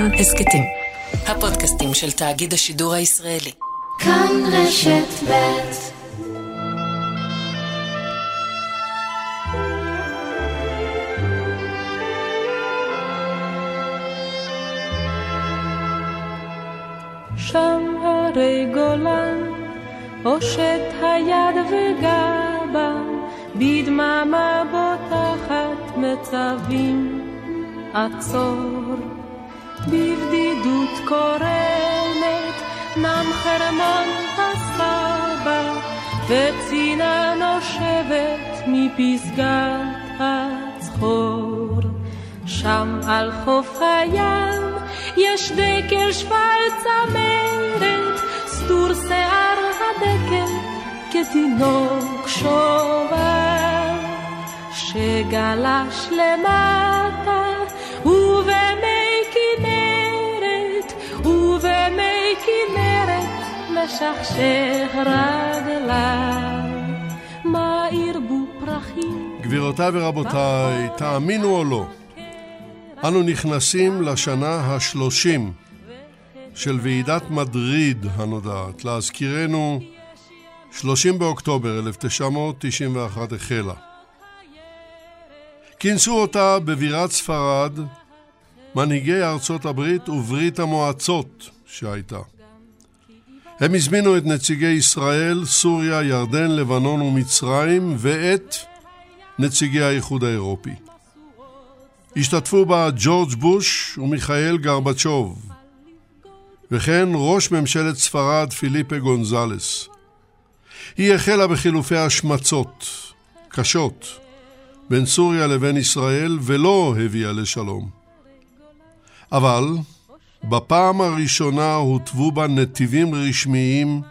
כאן הסכתים. הפודקאסטים של תאגיד השידור הישראלי. כאן רשת ב' שם הרי גולן, הושט היד וגבה, בדממה בוטחת מצבים, עצור. בבדידות קורנת, נם חרמון הסבא, וצינה נושבת מפסגת הצחור. שם על חוף הים יש דקל שפל צמרת, סטור שיער הדקל כתינוק שובב, שגלש למטה כנרת, ובמי כנרת משכשך רגליו. מה ירבו פרחים? גבירותיי ורבותיי, תאמינו או לא, אנו נכנסים לשנה השלושים של ועידת מדריד הנודעת. להזכירנו, 30 באוקטובר 1991 החלה. כינסו אותה בבירת ספרד מנהיגי ארצות הברית וברית המועצות שהייתה. הם הזמינו את נציגי ישראל, סוריה, ירדן, לבנון ומצרים ואת נציגי האיחוד האירופי. השתתפו בה ג'ורג' בוש ומיכאל גרבצ'וב, וכן ראש ממשלת ספרד פיליפה גונזלס. היא החלה בחילופי השמצות קשות בין סוריה לבין ישראל ולא הביאה לשלום. אבל בפעם הראשונה הוטבו בה נתיבים רשמיים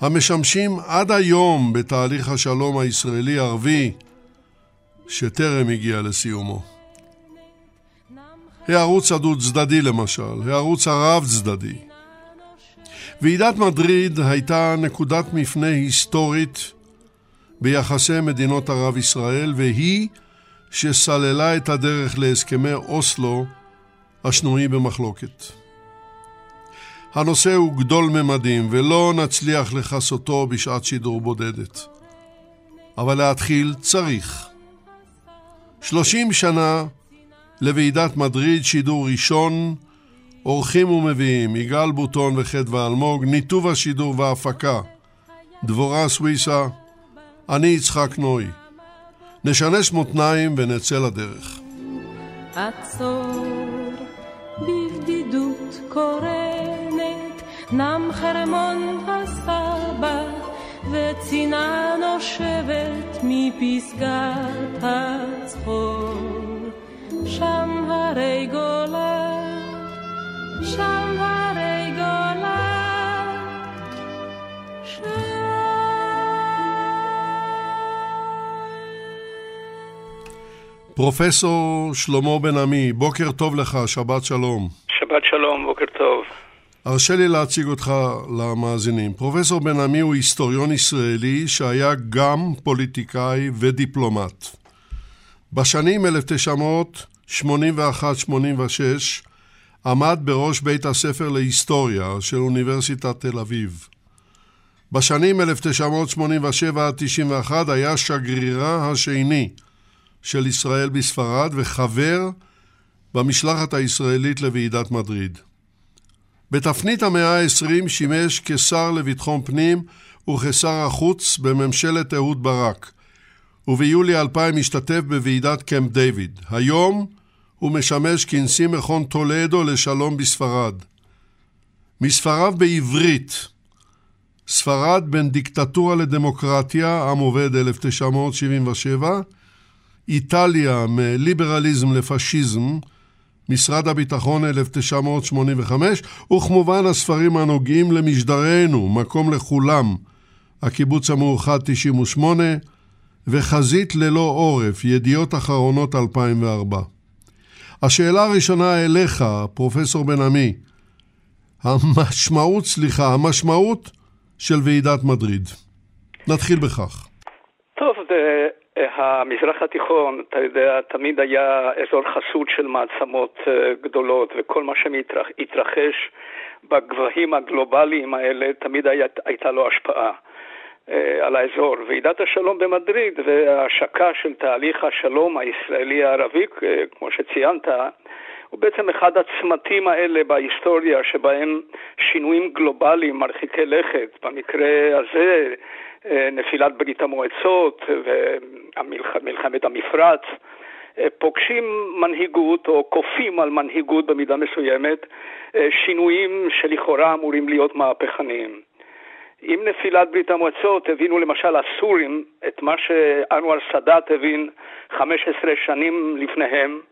המשמשים עד היום בתהליך השלום הישראלי-ערבי שטרם הגיע לסיומו. הערוץ הדו-צדדי למשל, הערוץ הרב-צדדי. ועידת מדריד הייתה נקודת מפנה היסטורית ביחסי מדינות ערב-ישראל, והיא שסללה את הדרך להסכמי אוסלו השנוי במחלוקת. הנושא הוא גדול ממדים, ולא נצליח לכסותו בשעת שידור בודדת. אבל להתחיל צריך. שלושים שנה לוועידת מדריד, שידור ראשון, אורחים ומביאים, יגאל בוטון וחדווה אלמוג, ניתוב השידור וההפקה, דבורה סוויסה, אני יצחק נוי. נשנש מותניים ונצא לדרך. עצור בבדידות קורנת, נם חרמון הסבא, וצינה נושבת מפסגת הצחור. שם הרי גולה, שם הרי גולה, שם... פרופסור שלמה בן עמי, בוקר טוב לך, שבת שלום. שבת שלום, בוקר טוב. הרשה לי להציג אותך למאזינים. פרופסור בן עמי הוא היסטוריון ישראלי שהיה גם פוליטיקאי ודיפלומט. בשנים 1981-86 עמד בראש בית הספר להיסטוריה של אוניברסיטת תל אביב. בשנים 1987 91 היה שגרירה השני של ישראל בספרד וחבר במשלחת הישראלית לוועידת מדריד. בתפנית המאה ה-20 שימש כשר לביטחון פנים וכשר החוץ בממשלת אהוד ברק, וביולי 2000 השתתף בוועידת קמפ דיוויד. היום הוא משמש כנשיא מכון טולדו לשלום בספרד. מספריו בעברית ספרד בין דיקטטורה לדמוקרטיה, עם עובד 1977, איטליה מליברליזם לפשיזם, משרד הביטחון 1985, וכמובן הספרים הנוגעים למשדרנו, מקום לכולם, הקיבוץ המאוחד 98, וחזית ללא עורף, ידיעות אחרונות 2004. השאלה הראשונה אליך, פרופסור בן עמי, המשמעות, סליחה, המשמעות של ועידת מדריד. נתחיל בכך. טוב, זה, המזרח התיכון, אתה יודע, תמיד היה אזור חסות של מעצמות אה, גדולות, וכל מה שהתרחש בגבהים הגלובליים האלה, תמיד היה, הייתה לו השפעה. אה, על האזור. ועידת השלום במדריד וההשקה של תהליך השלום הישראלי-הערבי, אה, כמו שציינת, הוא בעצם אחד הצמתים האלה בהיסטוריה שבהם שינויים גלובליים מרחיקי לכת, במקרה הזה אה, נפילת ברית המועצות ומלחמת המפרץ, פוגשים מנהיגות או כופים על מנהיגות במידה מסוימת שינויים שלכאורה אמורים להיות מהפכניים. עם נפילת ברית המועצות הבינו למשל הסורים את מה שאנואר סאדאת הבין 15 שנים לפניהם, אה,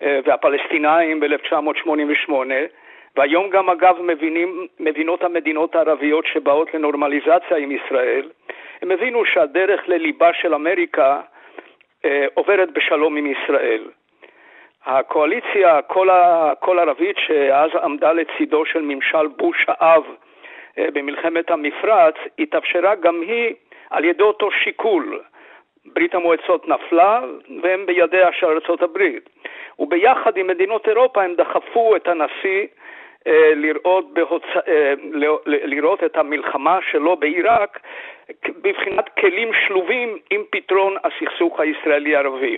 והפלסטינאים ב-1988, והיום גם אגב מבינים, מבינות המדינות הערביות שבאות לנורמליזציה עם ישראל, הם הבינו שהדרך לליבה של אמריקה אה, עוברת בשלום עם ישראל. הקואליציה הכל ערבית שאז עמדה לצידו של ממשל בוש האב אה, במלחמת המפרץ התאפשרה גם היא על ידי אותו שיקול. ברית המועצות נפלה והם בידיה של ארצות הברית. וביחד עם מדינות אירופה הם דחפו את הנשיא אה, לראות, בהוצ... אה, לראות את המלחמה שלו בעיראק בבחינת כלים שלובים עם פתרון הסכסוך הישראלי-ערבי.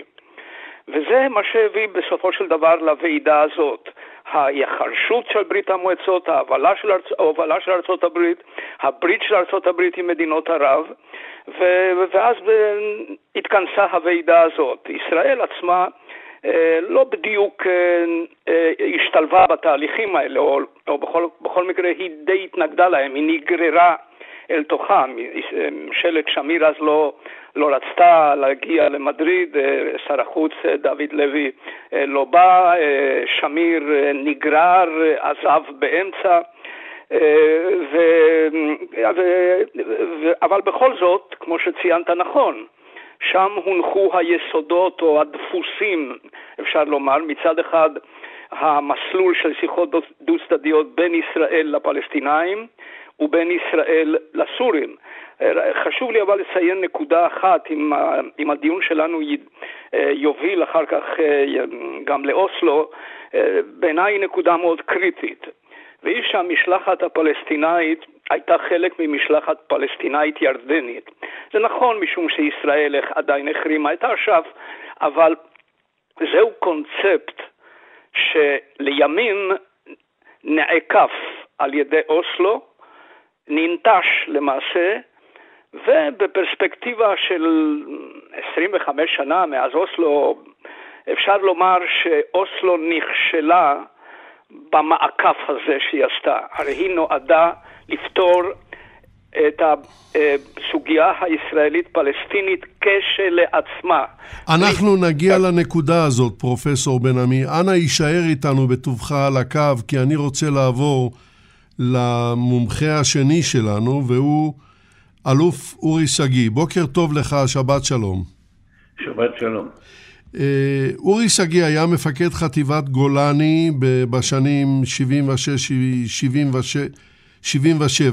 וזה מה שהביא בסופו של דבר לוועידה הזאת. ההיחרשות של ברית המועצות, ההובלה של, ארצ... ההובלה של ארצות הברית, הברית של ארצות הברית עם מדינות ערב, ו... ואז התכנסה הוועידה הזאת. ישראל עצמה אה, לא בדיוק אה, אה, השתלבה בתהליכים האלה, או, או בכל, בכל מקרה היא די התנגדה להם, היא נגררה אל תוכם. ממשלת שמיר אז לא, לא רצתה להגיע למדריד, אה, שר החוץ אה, דוד לוי אה, לא בא, שמיר נגרר, עזב באמצע. ו... ו... ו... אבל בכל זאת, כמו שציינת נכון, שם הונחו היסודות או הדפוסים, אפשר לומר, מצד אחד המסלול של שיחות דו-צדדיות בין ישראל לפלסטינאים ובין ישראל לסורים. חשוב לי אבל לציין נקודה אחת, אם, אם הדיון שלנו אה, יוביל אחר כך אה, גם לאוסלו, אה, בעיניי היא נקודה מאוד קריטית. והיא שהמשלחת הפלסטינאית הייתה חלק ממשלחת פלסטינאית ירדנית. זה נכון משום שישראל עדיין החרימה את אש"ף, אבל זהו קונספט שלימין נעקף על ידי אוסלו, ננטש למעשה, ובפרספקטיבה של 25 שנה מאז אוסלו, אפשר לומר שאוסלו נכשלה במעקף הזה שהיא עשתה. הרי היא נועדה לפתור את הסוגיה הישראלית-פלסטינית כשלעצמה. אנחנו נגיע לנקודה הזאת, פרופסור בן עמי. אנא יישאר איתנו בטובך על הקו, כי אני רוצה לעבור למומחה השני שלנו, והוא אלוף אורי שגיא. בוקר טוב לך, שבת שלום. שבת שלום. אה, אורי שגיא היה מפקד חטיבת גולני בשנים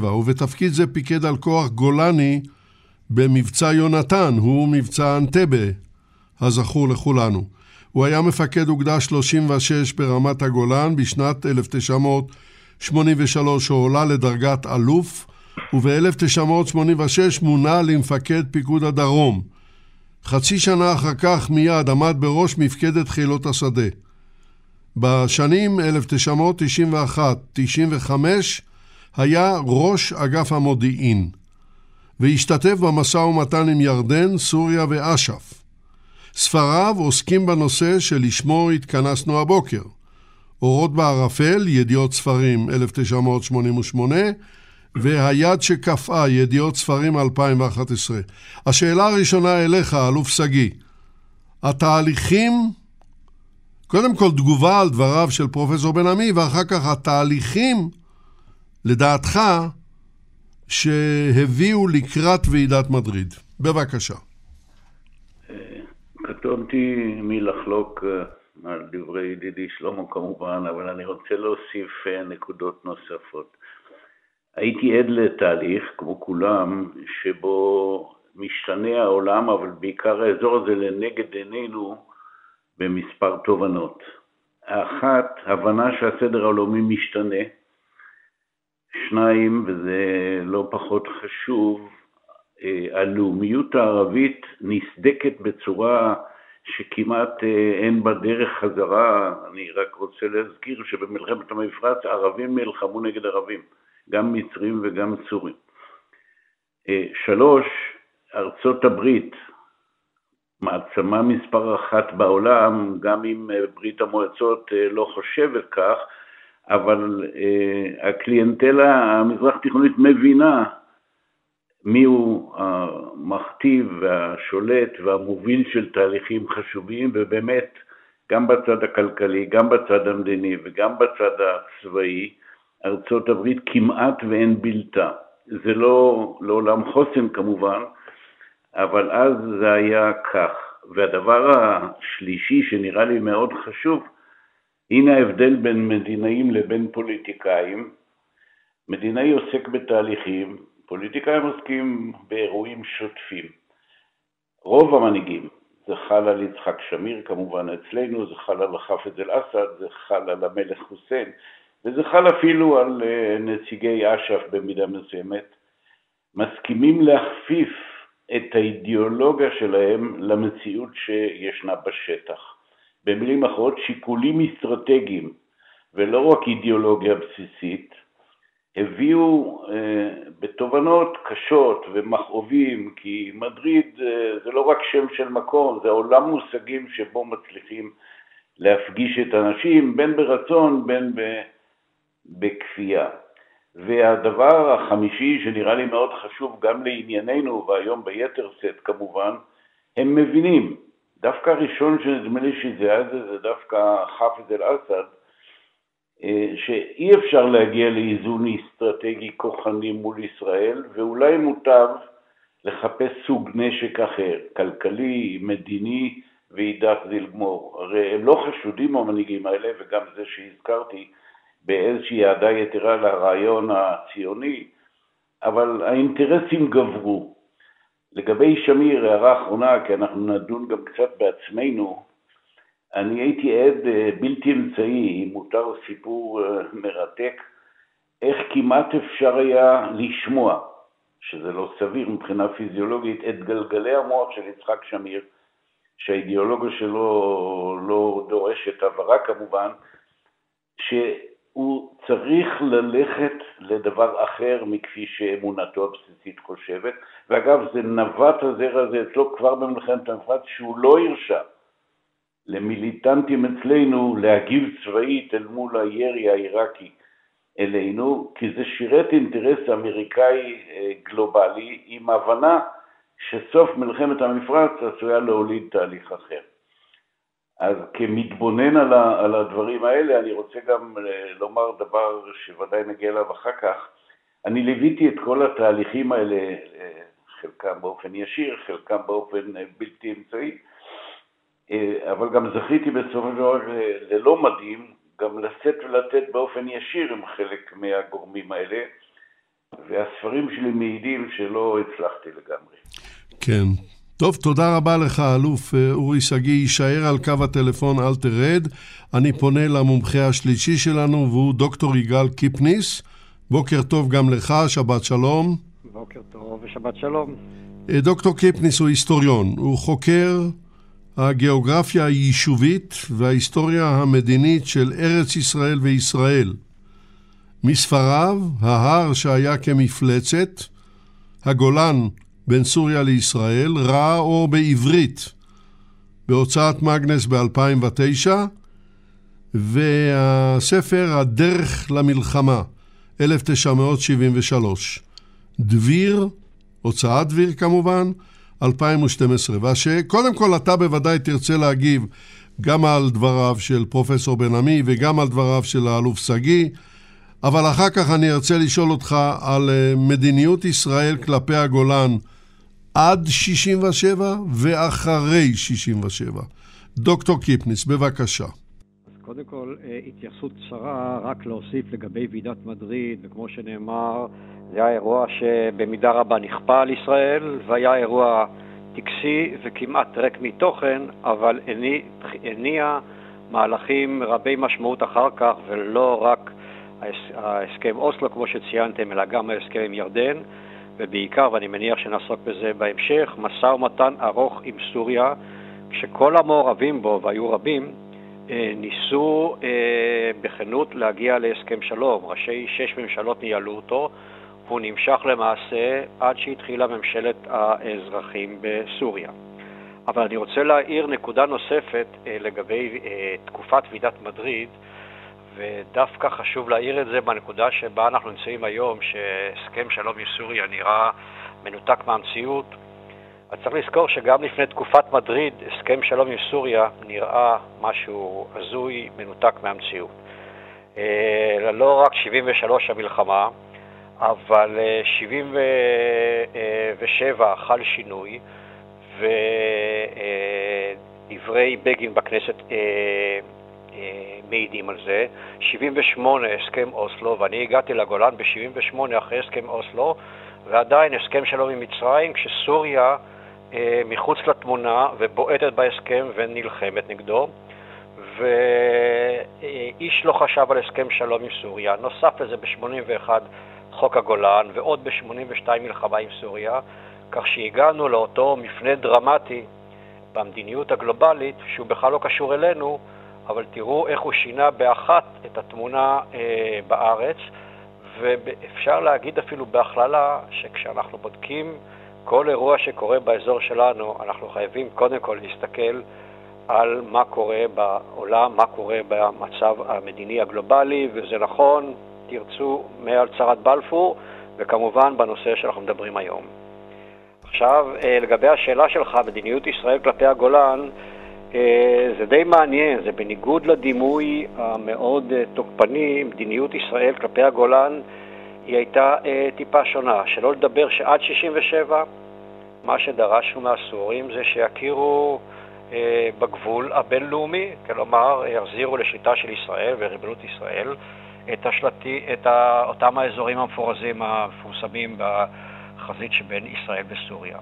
76-77, ובתפקיד זה פיקד על כוח גולני במבצע יונתן, הוא מבצע אנטבה, הזכור לכולנו. הוא היה מפקד אוגדה 36 ברמת הגולן בשנת 1983, שהועלה לדרגת אלוף, וב-1986 מונה למפקד פיקוד הדרום. חצי שנה אחר כך מיד עמד בראש מפקדת חילות השדה. בשנים 1991-95 היה ראש אגף המודיעין, והשתתף במשא ומתן עם ירדן, סוריה ואש"ף. ספריו עוסקים בנושא שלשמו התכנסנו הבוקר. אורות בערפל, ידיעות ספרים 1988, והיד שקפאה, ידיעות ספרים 2011. השאלה הראשונה אליך, אלוף שגיא, התהליכים, קודם כל תגובה על דבריו של פרופסור בן עמי, ואחר כך התהליכים, לדעתך, שהביאו לקראת ועידת מדריד. בבקשה. קטונתי מלחלוק אה, על דברי ידידי שלמה כמובן, אבל אני רוצה להוסיף אה, נקודות נוספות. הייתי עד לתהליך, כמו כולם, שבו משתנה העולם, אבל בעיקר האזור הזה לנגד עינינו במספר תובנות. האחת, הבנה שהסדר העולמי משתנה. שניים, וזה לא פחות חשוב, אה, הלאומיות הערבית נסדקת בצורה שכמעט אה, אין בה דרך חזרה. אני רק רוצה להזכיר שבמלחמת המפרץ ערבים נלחמו נגד ערבים, גם מצרים וגם סורים. אה, שלוש, ארצות הברית, מעצמה מספר אחת בעולם, גם אם ברית המועצות לא חושבת כך, אבל הקליינטלה המזרח תיכונית מבינה מיהו המכתיב והשולט והמוביל של תהליכים חשובים, ובאמת, גם בצד הכלכלי, גם בצד המדיני וגם בצד הצבאי, ארצות הברית כמעט ואין בלתה. זה לא לעולם לא חוסן כמובן, אבל אז זה היה כך. והדבר השלישי שנראה לי מאוד חשוב, הנה ההבדל בין מדינאים לבין פוליטיקאים. מדינאי עוסק בתהליכים, פוליטיקאים עוסקים באירועים שוטפים. רוב המנהיגים, זה חל על יצחק שמיר כמובן אצלנו, זה חל על חאפז אל-אסד, זה חל על המלך חוסיין, וזה חל אפילו על אה, נציגי אש"ף במידה מסוימת, מסכימים להכפיף את האידיאולוגיה שלהם למציאות שישנה בשטח. במילים אחרות, שיקולים אסטרטגיים, ולא רק אידיאולוגיה בסיסית, הביאו אה, בתובנות קשות ומכאובים, כי מדריד אה, זה לא רק שם של מקום, זה עולם מושגים שבו מצליחים להפגיש את האנשים, בין ברצון, בין בכפייה. והדבר החמישי, שנראה לי מאוד חשוב גם לענייננו, והיום ביתר שאת כמובן, הם מבינים. דווקא הראשון שנדמה לי שזה היה זה, זה דווקא חאפז אל-אסד, אה, שאי אפשר להגיע לאיזון אסטרטגי כוחני מול ישראל, ואולי מוטב לחפש סוג נשק אחר, כלכלי, מדיני, ואידך זה לגמור. הרי הם לא חשודים המנהיגים האלה, וגם זה שהזכרתי, באיזושהי אהדה יתרה לרעיון הציוני, אבל האינטרסים גברו. לגבי שמיר, הערה אחרונה, כי אנחנו נדון גם קצת בעצמנו, אני הייתי עד אה, בלתי אמצעי, אם מותר סיפור אה, מרתק, איך כמעט אפשר היה לשמוע, שזה לא סביר מבחינה פיזיולוגית, את גלגלי המוח של יצחק שמיר, שהאידיאולוגיה שלו לא דורשת הבהרה כמובן, שהוא צריך ללכת לדבר אחר מכפי שאמונתו הבסיסית חושבת, ואגב זה נווט הזרע הזה אצלו כבר במלחמת המפרץ שהוא לא הרשה למיליטנטים אצלנו להגיב צבאית אל מול הירי העיראקי אלינו, כי זה שירת אינטרס אמריקאי אה, גלובלי עם הבנה שסוף מלחמת המפרץ עשויה להוליד תהליך אחר. אז כמתבונן על, ה, על הדברים האלה, אני רוצה גם אה, לומר דבר שוודאי נגיע אליו אחר כך. אני ליוויתי את כל התהליכים האלה, אה, חלקם באופן ישיר, חלקם באופן בלתי אמצעי, אה, אבל גם זכיתי בסופו של דבר אה, ללא מדים, גם לשאת ולתת באופן ישיר עם חלק מהגורמים האלה, והספרים שלי מעידים שלא הצלחתי לגמרי. כן. טוב, תודה רבה לך, אלוף אה, אורי שגיא. יישאר על קו הטלפון, אל תרד. אני פונה למומחה השלישי שלנו, והוא דוקטור יגאל קיפניס. בוקר טוב גם לך, שבת שלום. בוקר טוב ושבת שלום. דוקטור קיפניס הוא היסטוריון. הוא חוקר הגיאוגרפיה היישובית וההיסטוריה המדינית של ארץ ישראל וישראל. מספריו, ההר שהיה כמפלצת, הגולן בין סוריה לישראל, ראה אור בעברית בהוצאת מגנס ב-2009, והספר הדרך למלחמה, 1973. דביר, הוצאת דביר כמובן, 2012. ושקודם כל אתה בוודאי תרצה להגיב גם על דבריו של פרופסור בן עמי וגם על דבריו של האלוף שגיא, אבל אחר כך אני ארצה לשאול אותך על אה, מדיניות ישראל כלפי הגולן עד 67 ואחרי 67. דוקטור קיפניס, בבקשה. קודם כל, אה, התייחסות קצרה, רק להוסיף לגבי ועידת מדריד, וכמו שנאמר, זה היה אירוע שבמידה רבה נכפה על ישראל, והיה אירוע טקסי וכמעט ריק מתוכן, אבל הניע מהלכים רבי משמעות אחר כך, ולא רק ההסכם אוסלו, כמו שציינתם, אלא גם ההסכם עם ירדן, ובעיקר, ואני מניח שנעסוק בזה בהמשך, משא ומתן ארוך עם סוריה, כשכל המעורבים בו, והיו רבים, אה, ניסו אה, בכנות להגיע להסכם שלום. ראשי שש ממשלות ניהלו אותו, והוא נמשך למעשה עד שהתחילה ממשלת האזרחים בסוריה. אבל אני רוצה להעיר נקודה נוספת אה, לגבי תקופת ועידת מדריד, ודווקא חשוב להעיר את זה בנקודה שבה אנחנו נמצאים היום, שהסכם שלום עם סוריה נראה מנותק מהמציאות. אז צריך לזכור שגם לפני תקופת מדריד, הסכם שלום עם סוריה נראה משהו הזוי, מנותק מהמציאות. אה, לא רק 73 המלחמה, אבל 77 אה, חל שינוי, ודברי בגין בכנסת אה, מעידים על זה. 78 הסכם אוסלו, ואני הגעתי לגולן ב-78 אחרי הסכם אוסלו, ועדיין הסכם שלום עם מצרים, כשסוריה אה, מחוץ לתמונה ובועטת בהסכם ונלחמת נגדו, ואיש לא חשב על הסכם שלום עם סוריה. נוסף לזה ב-81 חוק הגולן ועוד ב-82 מלחמה עם סוריה, כך שהגענו לאותו מפנה דרמטי במדיניות הגלובלית, שהוא בכלל לא קשור אלינו, אבל תראו איך הוא שינה באחת את התמונה אה, בארץ, ואפשר להגיד אפילו בהכללה שכשאנחנו בודקים כל אירוע שקורה באזור שלנו, אנחנו חייבים קודם כל להסתכל על מה קורה בעולם, מה קורה במצב המדיני הגלובלי, וזה נכון, תרצו, מהצהרת בלפור, וכמובן בנושא שאנחנו מדברים היום. עכשיו, אה, לגבי השאלה שלך, מדיניות ישראל כלפי הגולן, זה די מעניין, זה בניגוד לדימוי המאוד אה, תוקפני, מדיניות ישראל כלפי הגולן היא הייתה אה, טיפה שונה. שלא לדבר שעד 67' מה שדרשנו מהסורים זה שיכירו אה, בגבול הבינלאומי, כלומר יחזירו לשיטה של ישראל וריבונות ישראל את, השלטי, את ה, אותם האזורים המפורזים המפורסמים בחזית שבין ישראל וסוריה.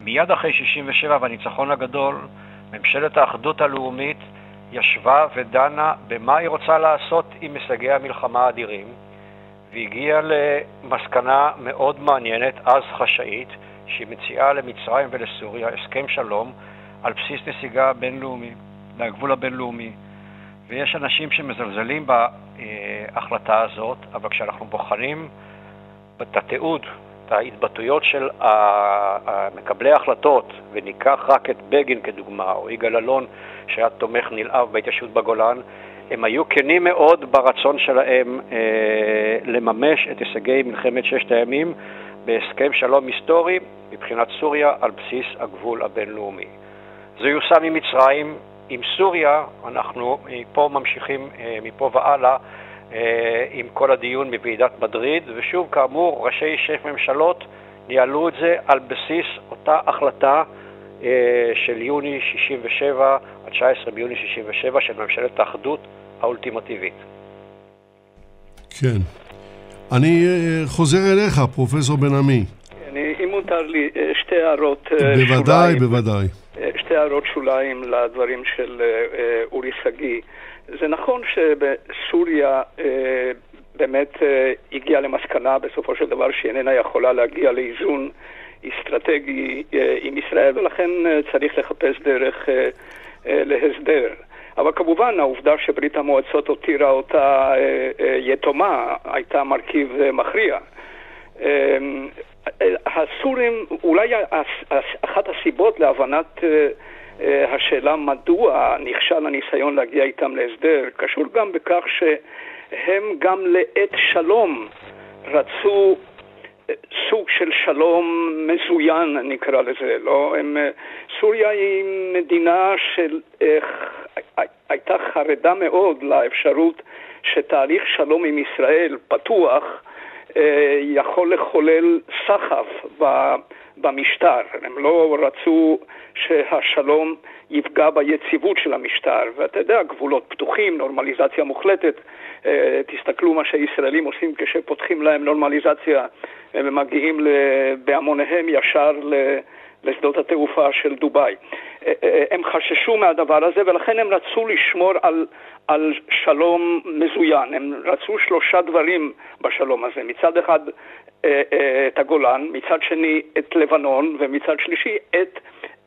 מיד אחרי 67' והניצחון הגדול, ממשלת האחדות הלאומית ישבה ודנה במה היא רוצה לעשות עם הישגי המלחמה האדירים, והגיעה למסקנה מאוד מעניינת, אז חשאית, שהיא מציעה למצרים ולסוריה הסכם שלום על בסיס נסיגה בינלאומי, מהגבול הבינלאומי. ויש אנשים שמזלזלים בהחלטה הזאת, אבל כשאנחנו בוחנים את התיעוד, ההתבטאויות של מקבלי ההחלטות, וניקח רק את בגין כדוגמה, או יגאל אלון, שהיה תומך נלהב בהתיישבות בגולן, הם היו כנים מאוד ברצון שלהם אה, לממש את הישגי מלחמת ששת הימים בהסכם שלום היסטורי מבחינת סוריה על בסיס הגבול הבינלאומי. זה יושם עם מצרים, עם סוריה, אנחנו מפה ממשיכים, אה, מפה והלאה, אה, עם כל הדיון בוועידת מדריד, ושוב, כאמור, ראשי שש ממשלות ניהלו את זה על בסיס אותה החלטה אה, של יוני 67, ה-19 ביוני 67, של ממשלת האחדות האולטימטיבית. כן. אני אה, חוזר אליך, פרופסור בן עמי. אם מותר לי, אה, שתי הערות אה, שוליים. בוודאי, בוודאי. שתי הערות שוליים לדברים של אורי שגיא. זה נכון שבסוריה באמת הגיעה למסקנה בסופו של דבר שהיא איננה יכולה להגיע לאיזון אסטרטגי עם ישראל, ולכן צריך לחפש דרך להסדר. אבל כמובן העובדה שברית המועצות הותירה אותה אה, אה, יתומה הייתה מרכיב אה, מכריע. הסורים, אולי אחת הסיבות להבנת השאלה מדוע נכשל הניסיון להגיע איתם להסדר, קשור גם בכך שהם גם לעת שלום רצו סוג של שלום מזוין, נקרא לזה, לא? הם, סוריה היא מדינה שהייתה חרדה מאוד לאפשרות שתהליך שלום עם ישראל פתוח אה, יכול לחולל סחף במשטר. הם לא רצו שהשלום יפגע ביציבות של המשטר. ואתה יודע, גבולות פתוחים, נורמליזציה מוחלטת. אה, תסתכלו מה שהישראלים עושים כשפותחים להם נורמליזציה ומגיעים בהמוניהם ישר לשדות התעופה של דובאי. אה, אה, הם חששו מהדבר הזה ולכן הם רצו לשמור על, על שלום מזוין. הם רצו שלושה דברים בשלום הזה. מצד אחד את הגולן, מצד שני את לבנון ומצד שלישי את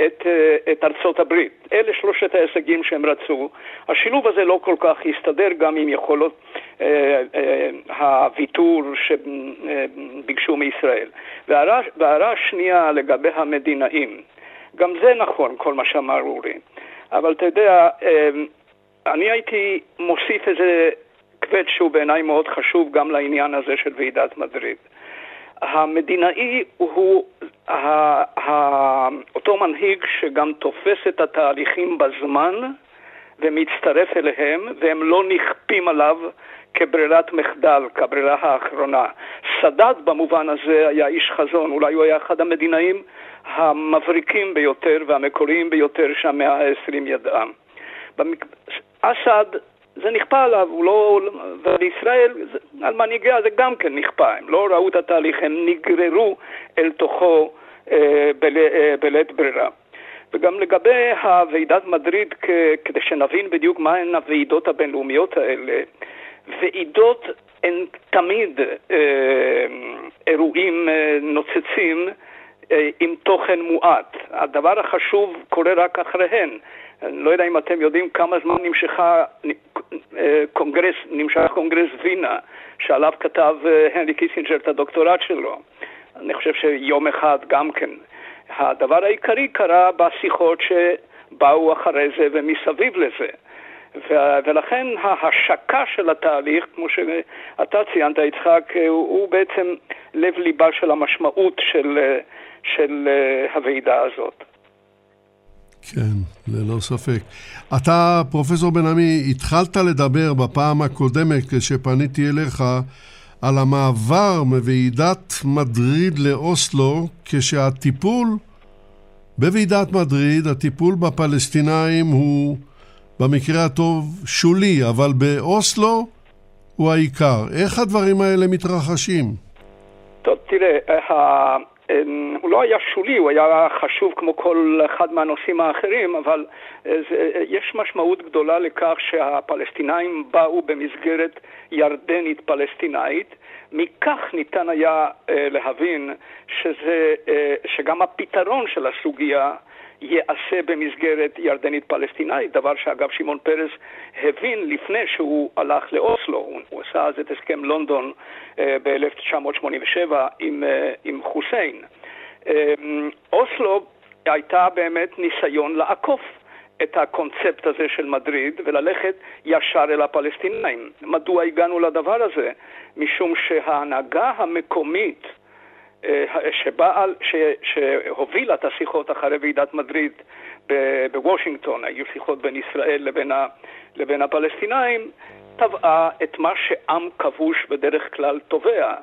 את, אה, את ארצות הברית. אלה שלושת ההישגים שהם רצו. השילוב הזה לא כל כך הסתדר גם עם יכולות אה, אה, הוויתור שביקשו מישראל. והערה השנייה לגבי המדינאים, גם זה נכון, כל מה שאמר אורי. אבל אתה יודע, אה, אני הייתי מוסיף איזה קווץ' שהוא בעיניי מאוד חשוב גם לעניין הזה של ועידת מדריד. המדינאי הוא אותו מנהיג שגם תופס את התהליכים בזמן ומצטרף אליהם, והם לא נכפים עליו כברירת מחדל, כברירה האחרונה. סאדאת במובן הזה היה איש חזון, אולי הוא היה אחד המדינאים המבריקים ביותר והמקוריים ביותר שהמאה ה-20 ידעה. אסד זה נכפה עליו, הוא לא... ובישראל, על מנהיגיה זה גם כן נכפה, הם לא ראו את התהליך, הם נגררו אל תוכו אה, בל, אה, בלית ברירה. וגם לגבי הוועידת מדריד, כדי שנבין בדיוק מהן הוועידות הבינלאומיות האלה, ועידות הן תמיד אה, אירועים אה, נוצצים אה, עם תוכן מועט. הדבר החשוב קורה רק אחריהן. אני לא יודע אם אתם יודעים כמה זמן נמשכה אה, קונגרס, נמשך קונגרס וינה, שעליו כתב אה, הנרי קיסינג'ר את הדוקטורט שלו. אני חושב שיום אחד גם כן. הדבר העיקרי קרה בשיחות שבאו אחרי זה ומסביב לזה. ולכן ההשקה של התהליך, כמו שאתה ציינת, יצחק, הוא, הוא בעצם לב ליבה של המשמעות של, של הוועידה הזאת. כן, ללא ספק. אתה, פרופסור בן עמי, התחלת לדבר בפעם הקודמת כשפניתי אליך על המעבר מוועידת מדריד לאוסלו, כשהטיפול בוועידת מדריד, הטיפול בפלסטינאים הוא במקרה הטוב שולי, אבל באוסלו הוא העיקר. איך הדברים האלה מתרחשים? טוב, תראה, אמ, הוא לא היה שולי, הוא היה חשוב כמו כל אחד מהנושאים האחרים, אבל אה, אה, יש משמעות גדולה לכך שהפלסטינאים באו במסגרת ירדנית-פלסטינאית. מכך ניתן היה אה, להבין שזה, שגם הפתרון של הסוגיה ייעשה במסגרת ירדנית-פלסטינאית, דבר שאגב שמעון פרס הבין לפני שהוא הלך לאוסלו, הוא, עשה אז את הסכם לונדון אה, ב-1987 עם, אה, עם חוסיין. אה, אוסלו הייתה באמת ניסיון לעקוף את הקונספט הזה של מדריד וללכת ישר אל הפלסטינאים. מדוע הגענו לדבר הזה? משום שההנהגה המקומית שבעל, ש, שהובילה את השיחות אחרי ועידת מדריד בוושינגטון, היו שיחות בין ישראל לבין, ה, לבין הפלסטינאים, טבעה את מה שעם כבוש בדרך כלל תובע,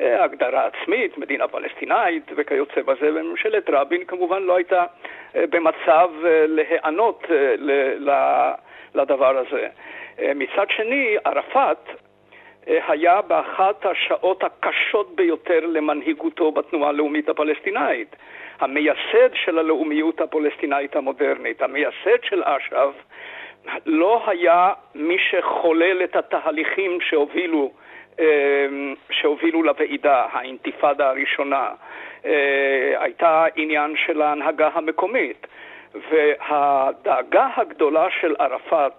אה, הגדרה עצמית, מדינה פלסטינאית וכיוצא בזה, וממשלת רבין כמובן לא הייתה אה, במצב להיענות לדבר הזה. מצד שני, ערפאת אה, היה באחת השעות הקשות ביותר למנהיגותו בתנועה הלאומית הפלסטינאית. המייסד של הלאומיות הפלסטינאית המודרנית, המייסד של אש"ף, לא היה מי שחולל את התהליכים שהובילו, אה, שהובילו לוועידה, האינתיפאדה הראשונה. אה, הייתה עניין של ההנהגה המקומית. והדאגה הגדולה של ערפאת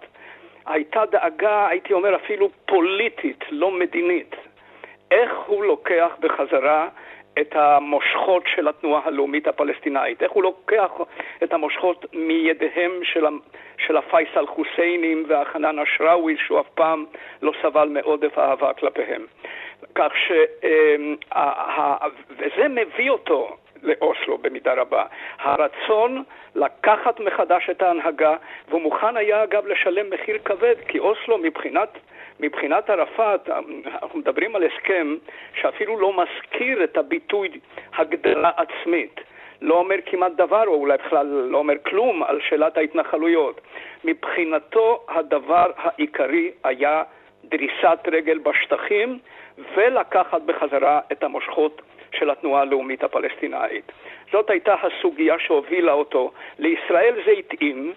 הייתה דאגה, הייתי אומר אפילו פוליטית, לא מדינית. איך הוא לוקח בחזרה את המושכות של התנועה הלאומית הפלסטינאית, איך הוא לוקח את המושכות מידיהם של, של הפייסל חוסיינים והחנן אשראוי, שהוא אף פעם לא סבל מעודף אהבה כלפיהם. כך ש... אמ, וזה מביא אותו לאוסלו במידה רבה. הרצון לקחת מחדש את ההנהגה, והוא מוכן היה אגב לשלם מחיר כבד, כי אוסלו מבחינת, מבחינת ערפאת, אנחנו מדברים על הסכם שאפילו לא מזכיר את הביטוי הגדרה עצמית. לא אומר כמעט דבר, או אולי בכלל לא אומר כלום על שאלת ההתנחלויות. מבחינתו הדבר העיקרי היה דריסת רגל בשטחים ולקחת בחזרה את המושכות של התנועה הלאומית הפלסטינאית. זאת הייתה הסוגיה שהובילה אותו. לישראל זה התאים,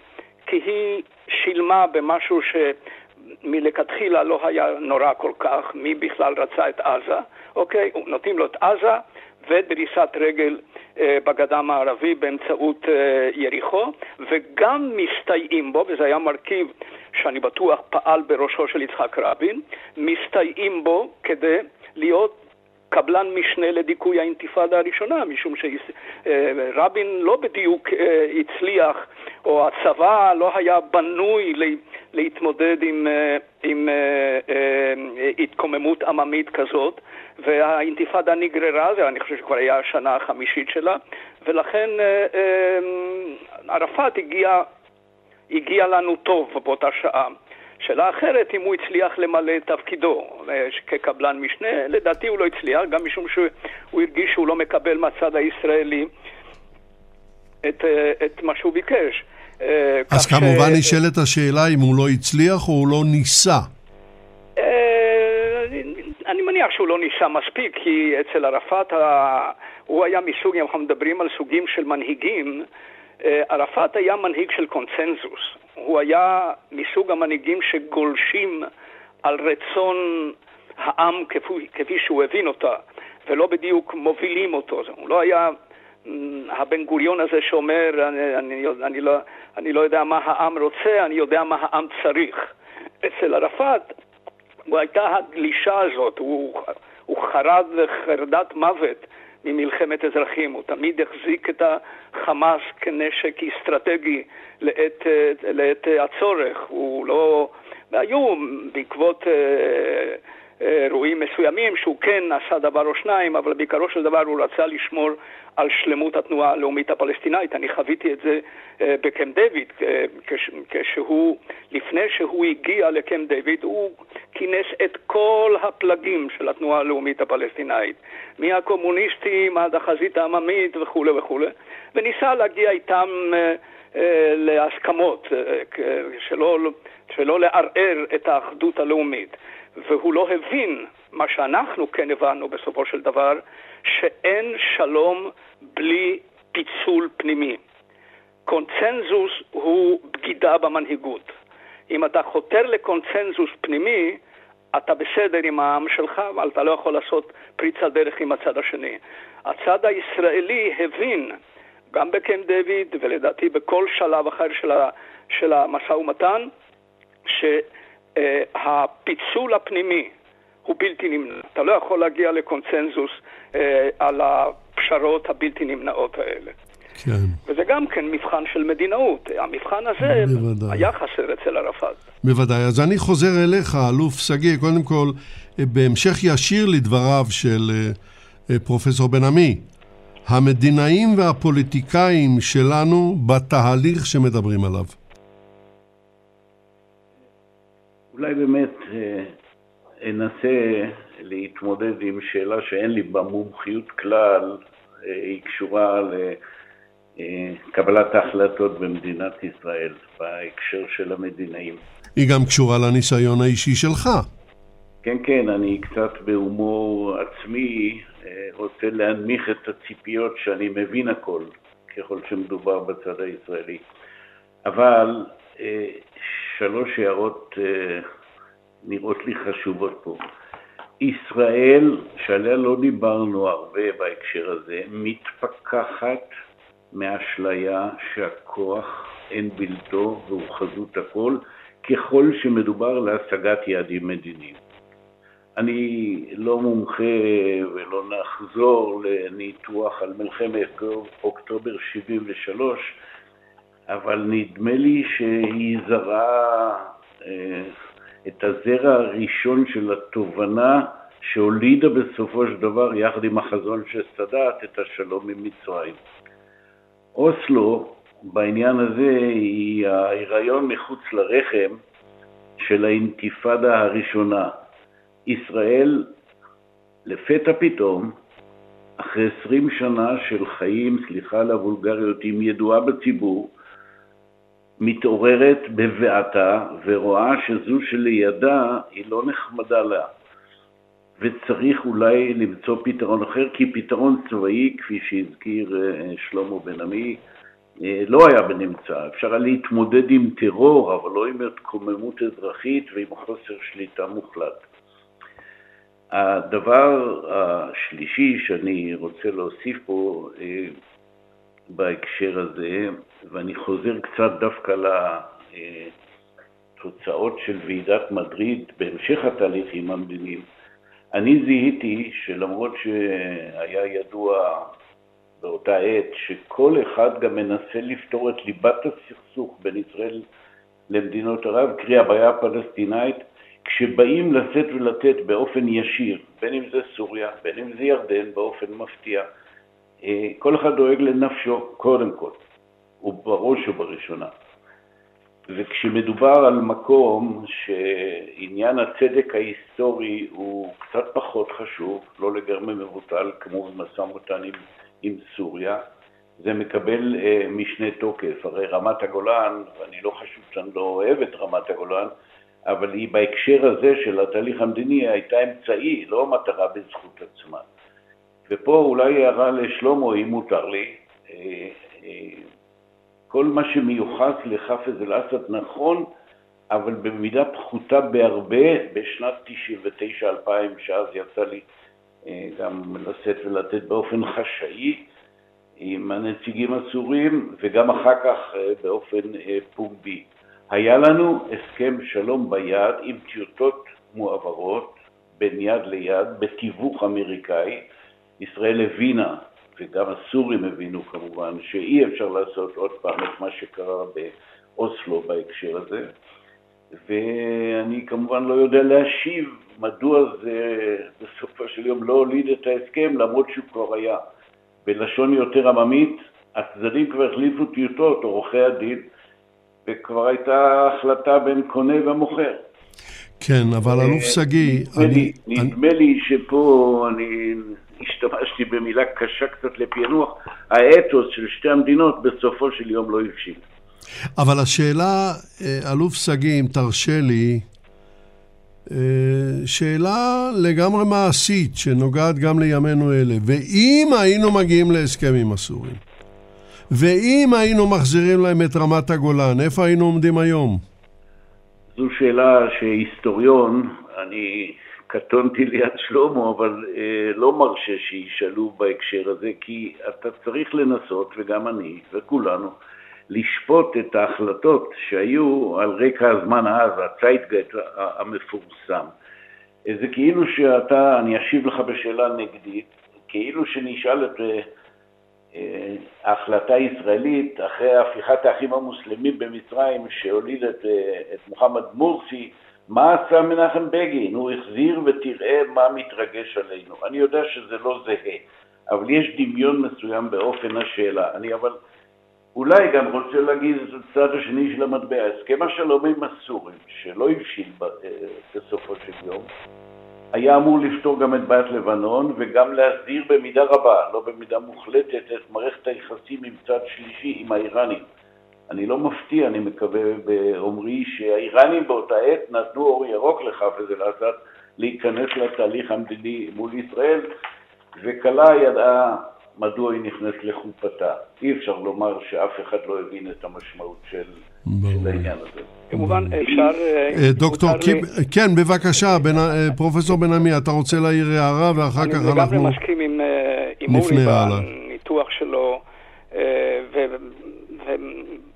כי היא שילמה במשהו שמלכתחילה לא היה נורא כל כך, מי בכלל רצה את עזה, אוקיי? נותנים לו את עזה ודריסת רגל אה, בגדה המערבי באמצעות אה, יריחו, וגם מסתייעים בו, וזה היה מרכיב שאני בטוח פעל בראשו של יצחק רבין, מסתייעים בו כדי להיות קבלן משנה לדיכוי האינתיפאדה הראשונה, משום שרבין לא בדיוק אה, הצליח, או הצבא לא היה בנוי להתמודד עם, אה, עם אה, התקוממות עממית כזאת, והאינתיפאדה נגררה, זה אני חושב שכבר היה השנה החמישית שלה, ולכן ערפאת הגיע, הגיע לנו טוב באותה שעה. שאלה אחרת, אם הוא הצליח למלא את תפקידו אה, כקבלן משנה, לדעתי הוא לא הצליח, גם משום שהוא הרגיש שהוא לא מקבל מהצד הישראלי את, אה, את מה שהוא ביקש. אה, אז כמובן ש... נשאלת השאלה אם הוא לא הצליח או הוא לא ניסה. אני מניח שהוא לא ניסה מספיק, כי אצל ערפאת הוא היה מסוג, אם אנחנו מדברים על סוגים של מנהיגים, ערפאת היה מנהיג של קונצנזוס. הוא היה מסוג המנהיגים שגולשים על רצון העם כפי, כפי שהוא הבין אותה, ולא בדיוק מובילים אותו. הוא לא היה הבן גוריון הזה שאומר, אני, אני, אני, לא, אני לא יודע מה העם רוצה, אני יודע מה העם צריך. אצל ערפאת הייתה הגלישה הזאת, הוא, הוא חרד חרדת מוות ממלחמת אזרחים, הוא תמיד החזיק את החמאס כנשק אסטרטגי לעת, לעת הצורך, הוא לא... והיו בעקבות אה, אירועים מסוימים שהוא כן עשה דבר או שניים, אבל בעיקרו של דבר הוא רצה לשמור על שלמות התנועה הלאומית הפלסטינאית. אני חוויתי את זה אה, בקמפ דיוויד, אה, כשהוא, לפני שהוא הגיע לקמפ דיוויד, הוא כינס את כל הפלגים של התנועה הלאומית הפלסטינאית, מהקומוניסטים עד החזית העממית וכולי וכולי, וניסה להגיע איתם אה, להסכמות, שלא, שלא לערער את האחדות הלאומית. והוא לא הבין מה שאנחנו כן הבנו בסופו של דבר, שאין שלום בלי פיצול פנימי. קונצנזוס הוא בגידה במנהיגות. אם אתה חותר לקונצנזוס פנימי, אתה בסדר עם העם שלך, אבל אתה לא יכול לעשות פריצה דרך עם הצד השני. הצד הישראלי הבין, גם בקמפ דיוויד, ולדעתי בכל שלב אחר של, של המשא ומתן, ש... אה, הפיצול הפנימי הוא בלתי נמנע. אתה לא יכול להגיע לקונצנזוס אה, על הפשרות הבלתי נמנעות האלה. כן. וזה גם כן מבחן של מדינאות. המבחן הזה בוודאי. היה חסר אצל ערפאת. בוודאי. אז אני חוזר אליך, אלוף שגיא, קודם כל, אה, בהמשך ישיר לדבריו של פרופסור בן עמי, המדינאים והפוליטיקאים שלנו בתהליך שמדברים עליו. אולי באמת אה, אנסה להתמודד עם שאלה שאין לי בה מומחיות כלל, אה, היא קשורה לקבלת ההחלטות במדינת ישראל בהקשר של המדינאים. היא גם קשורה לניסיון האישי שלך. כן, כן, אני קצת בהומור עצמי אה, רוצה להנמיך את הציפיות שאני מבין הכל, ככל שמדובר בצד הישראלי. אבל שלוש הערות אה, נראות לי חשובות פה. ישראל, שעליה לא דיברנו הרבה בהקשר הזה, מתפכחת מאשליה שהכוח אין בלתו והוא חזות הכל, ככל שמדובר להשגת יעדים מדיניים. אני לא מומחה ולא נחזור לניתוח על מלחמת אוקטובר 73, אבל נדמה לי שהיא זרעה אה, את הזרע הראשון של התובנה שהולידה בסופו של דבר, יחד עם החזון של סאדאת, את השלום עם מצרים. אוסלו, בעניין הזה, היא ההיריון מחוץ לרחם של האינתיפאדה הראשונה. ישראל, לפתע פתאום, אחרי עשרים שנה של חיים, סליחה על הוולגריות, עם ידועה בציבור, מתעוררת בבעתה ורואה שזו שלידה היא לא נחמדה לה. וצריך אולי למצוא פתרון אחר, כי פתרון צבאי, כפי שהזכיר אה, שלמה בן עמי, אה, לא היה בנמצא. אפשר היה להתמודד עם טרור, אבל לא עם התקוממות אזרחית ועם חוסר שליטה מוחלט. הדבר השלישי שאני רוצה להוסיף פה אה, בהקשר הזה, ואני חוזר קצת דווקא לתוצאות של ועידת מדריד בהמשך התהליכים המדיניים, אני זיהיתי שלמרות שהיה ידוע באותה עת שכל אחד גם מנסה לפתור את ליבת הסכסוך בין ישראל למדינות ערב, קרי הבעיה הפלסטינאית, כשבאים לשאת ולתת באופן ישיר, בין אם זה סוריה, בין אם זה ירדן, באופן מפתיע, אה, כל אחד דואג לנפשו קודם כל, ובראש ובראשונה. וכשמדובר על מקום שעניין הצדק ההיסטורי הוא קצת פחות חשוב, לא לגמרי מבוטל כמו במשא ומתן עם, עם סוריה, זה מקבל אה, משנה תוקף. הרי רמת הגולן, ואני לא חשוב שאני לא אוהב את רמת הגולן, אבל היא בהקשר הזה של התהליך המדיני הייתה אמצעי, לא מטרה בזכות עצמה. ופה אולי הערה לשלמה, אם מותר לי, אה, אה, כל מה שמיוחס לחאפז אל-אסד נכון, אבל במידה פחותה בהרבה בשנת 99-2000, שאז יצא לי אה, גם לשאת ולתת באופן חשאי עם הנציגים הסורים, וגם אחר כך באופן פומבי. היה לנו הסכם שלום ביד עם טיוטות מועברות בין יד ליד בתיווך אמריקאי. ישראל הבינה, וגם הסורים הבינו כמובן, שאי אפשר לעשות עוד פעם את מה שקרה באוסלו בהקשר הזה. ואני כמובן לא יודע להשיב מדוע זה בסופו של יום לא הוליד את ההסכם, למרות שהוא כבר היה. בלשון יותר עממית, הצדדים כבר החליפו טיוטות, עורכי הדין, וכבר הייתה החלטה בין קונה ומוכר. כן, אבל אלוף שגיא, אני... נדמה לי שפה אני השתמשתי במילה קשה קצת לפענוח, האתוס של שתי המדינות בסופו של יום לא הבשיל. אבל השאלה, אה, אלוף שגיא, אם תרשה לי, אה, שאלה לגמרי מעשית, שנוגעת גם לימינו אלה. ואם היינו מגיעים להסכם עם הסורים, ואם היינו מחזירים להם את רמת הגולן, איפה היינו עומדים היום? זו שאלה שהיסטוריון, אני קטונתי ליד שלמה, אבל אה, לא מרשה שישאלו בהקשר הזה, כי אתה צריך לנסות, וגם אני, וכולנו, לשפוט את ההחלטות שהיו על רקע הזמן אז, הצייטגט המפורסם. זה כאילו שאתה, אני אשיב לך בשאלה נגדית, כאילו שנשאל את אה, ההחלטה הישראלית אחרי הפיכת האחים המוסלמים במצרים שהוליד את, אה, את מוחמד מורסי, מה עשה מנחם בגין? הוא החזיר ותראה מה מתרגש עלינו. אני יודע שזה לא זהה, אבל יש דמיון מסוים באופן השאלה. אני אבל אולי גם רוצה להגיד את הצד השני של המטבע. הסכם השלום עם הסורים, שלא הבשיל אה, בסופו של יום, היה אמור לפתור גם את בעיית לבנון וגם להסדיר במידה רבה, לא במידה מוחלטת, את מערכת היחסים עם צד שלישי, עם האיראנים. אני לא מפתיע, אני מקווה באומרי שהאיראנים באותה עת נתנו אור ירוק לחאפז אל-אסד להיכנס לתהליך המדיני מול ישראל, וכלה ידעה מדוע היא נכנסת לחופתה. אי אפשר לומר שאף אחד לא הבין את המשמעות של, של העניין הזה. כמובן אפשר... אה, אה, דוקטור. כן, בבקשה, אה, פרופסור בן עמי, אתה רוצה להעיר הערה ואחר כך אנחנו... אני לגמרי מסכים עם, אורי בניתוח שלו,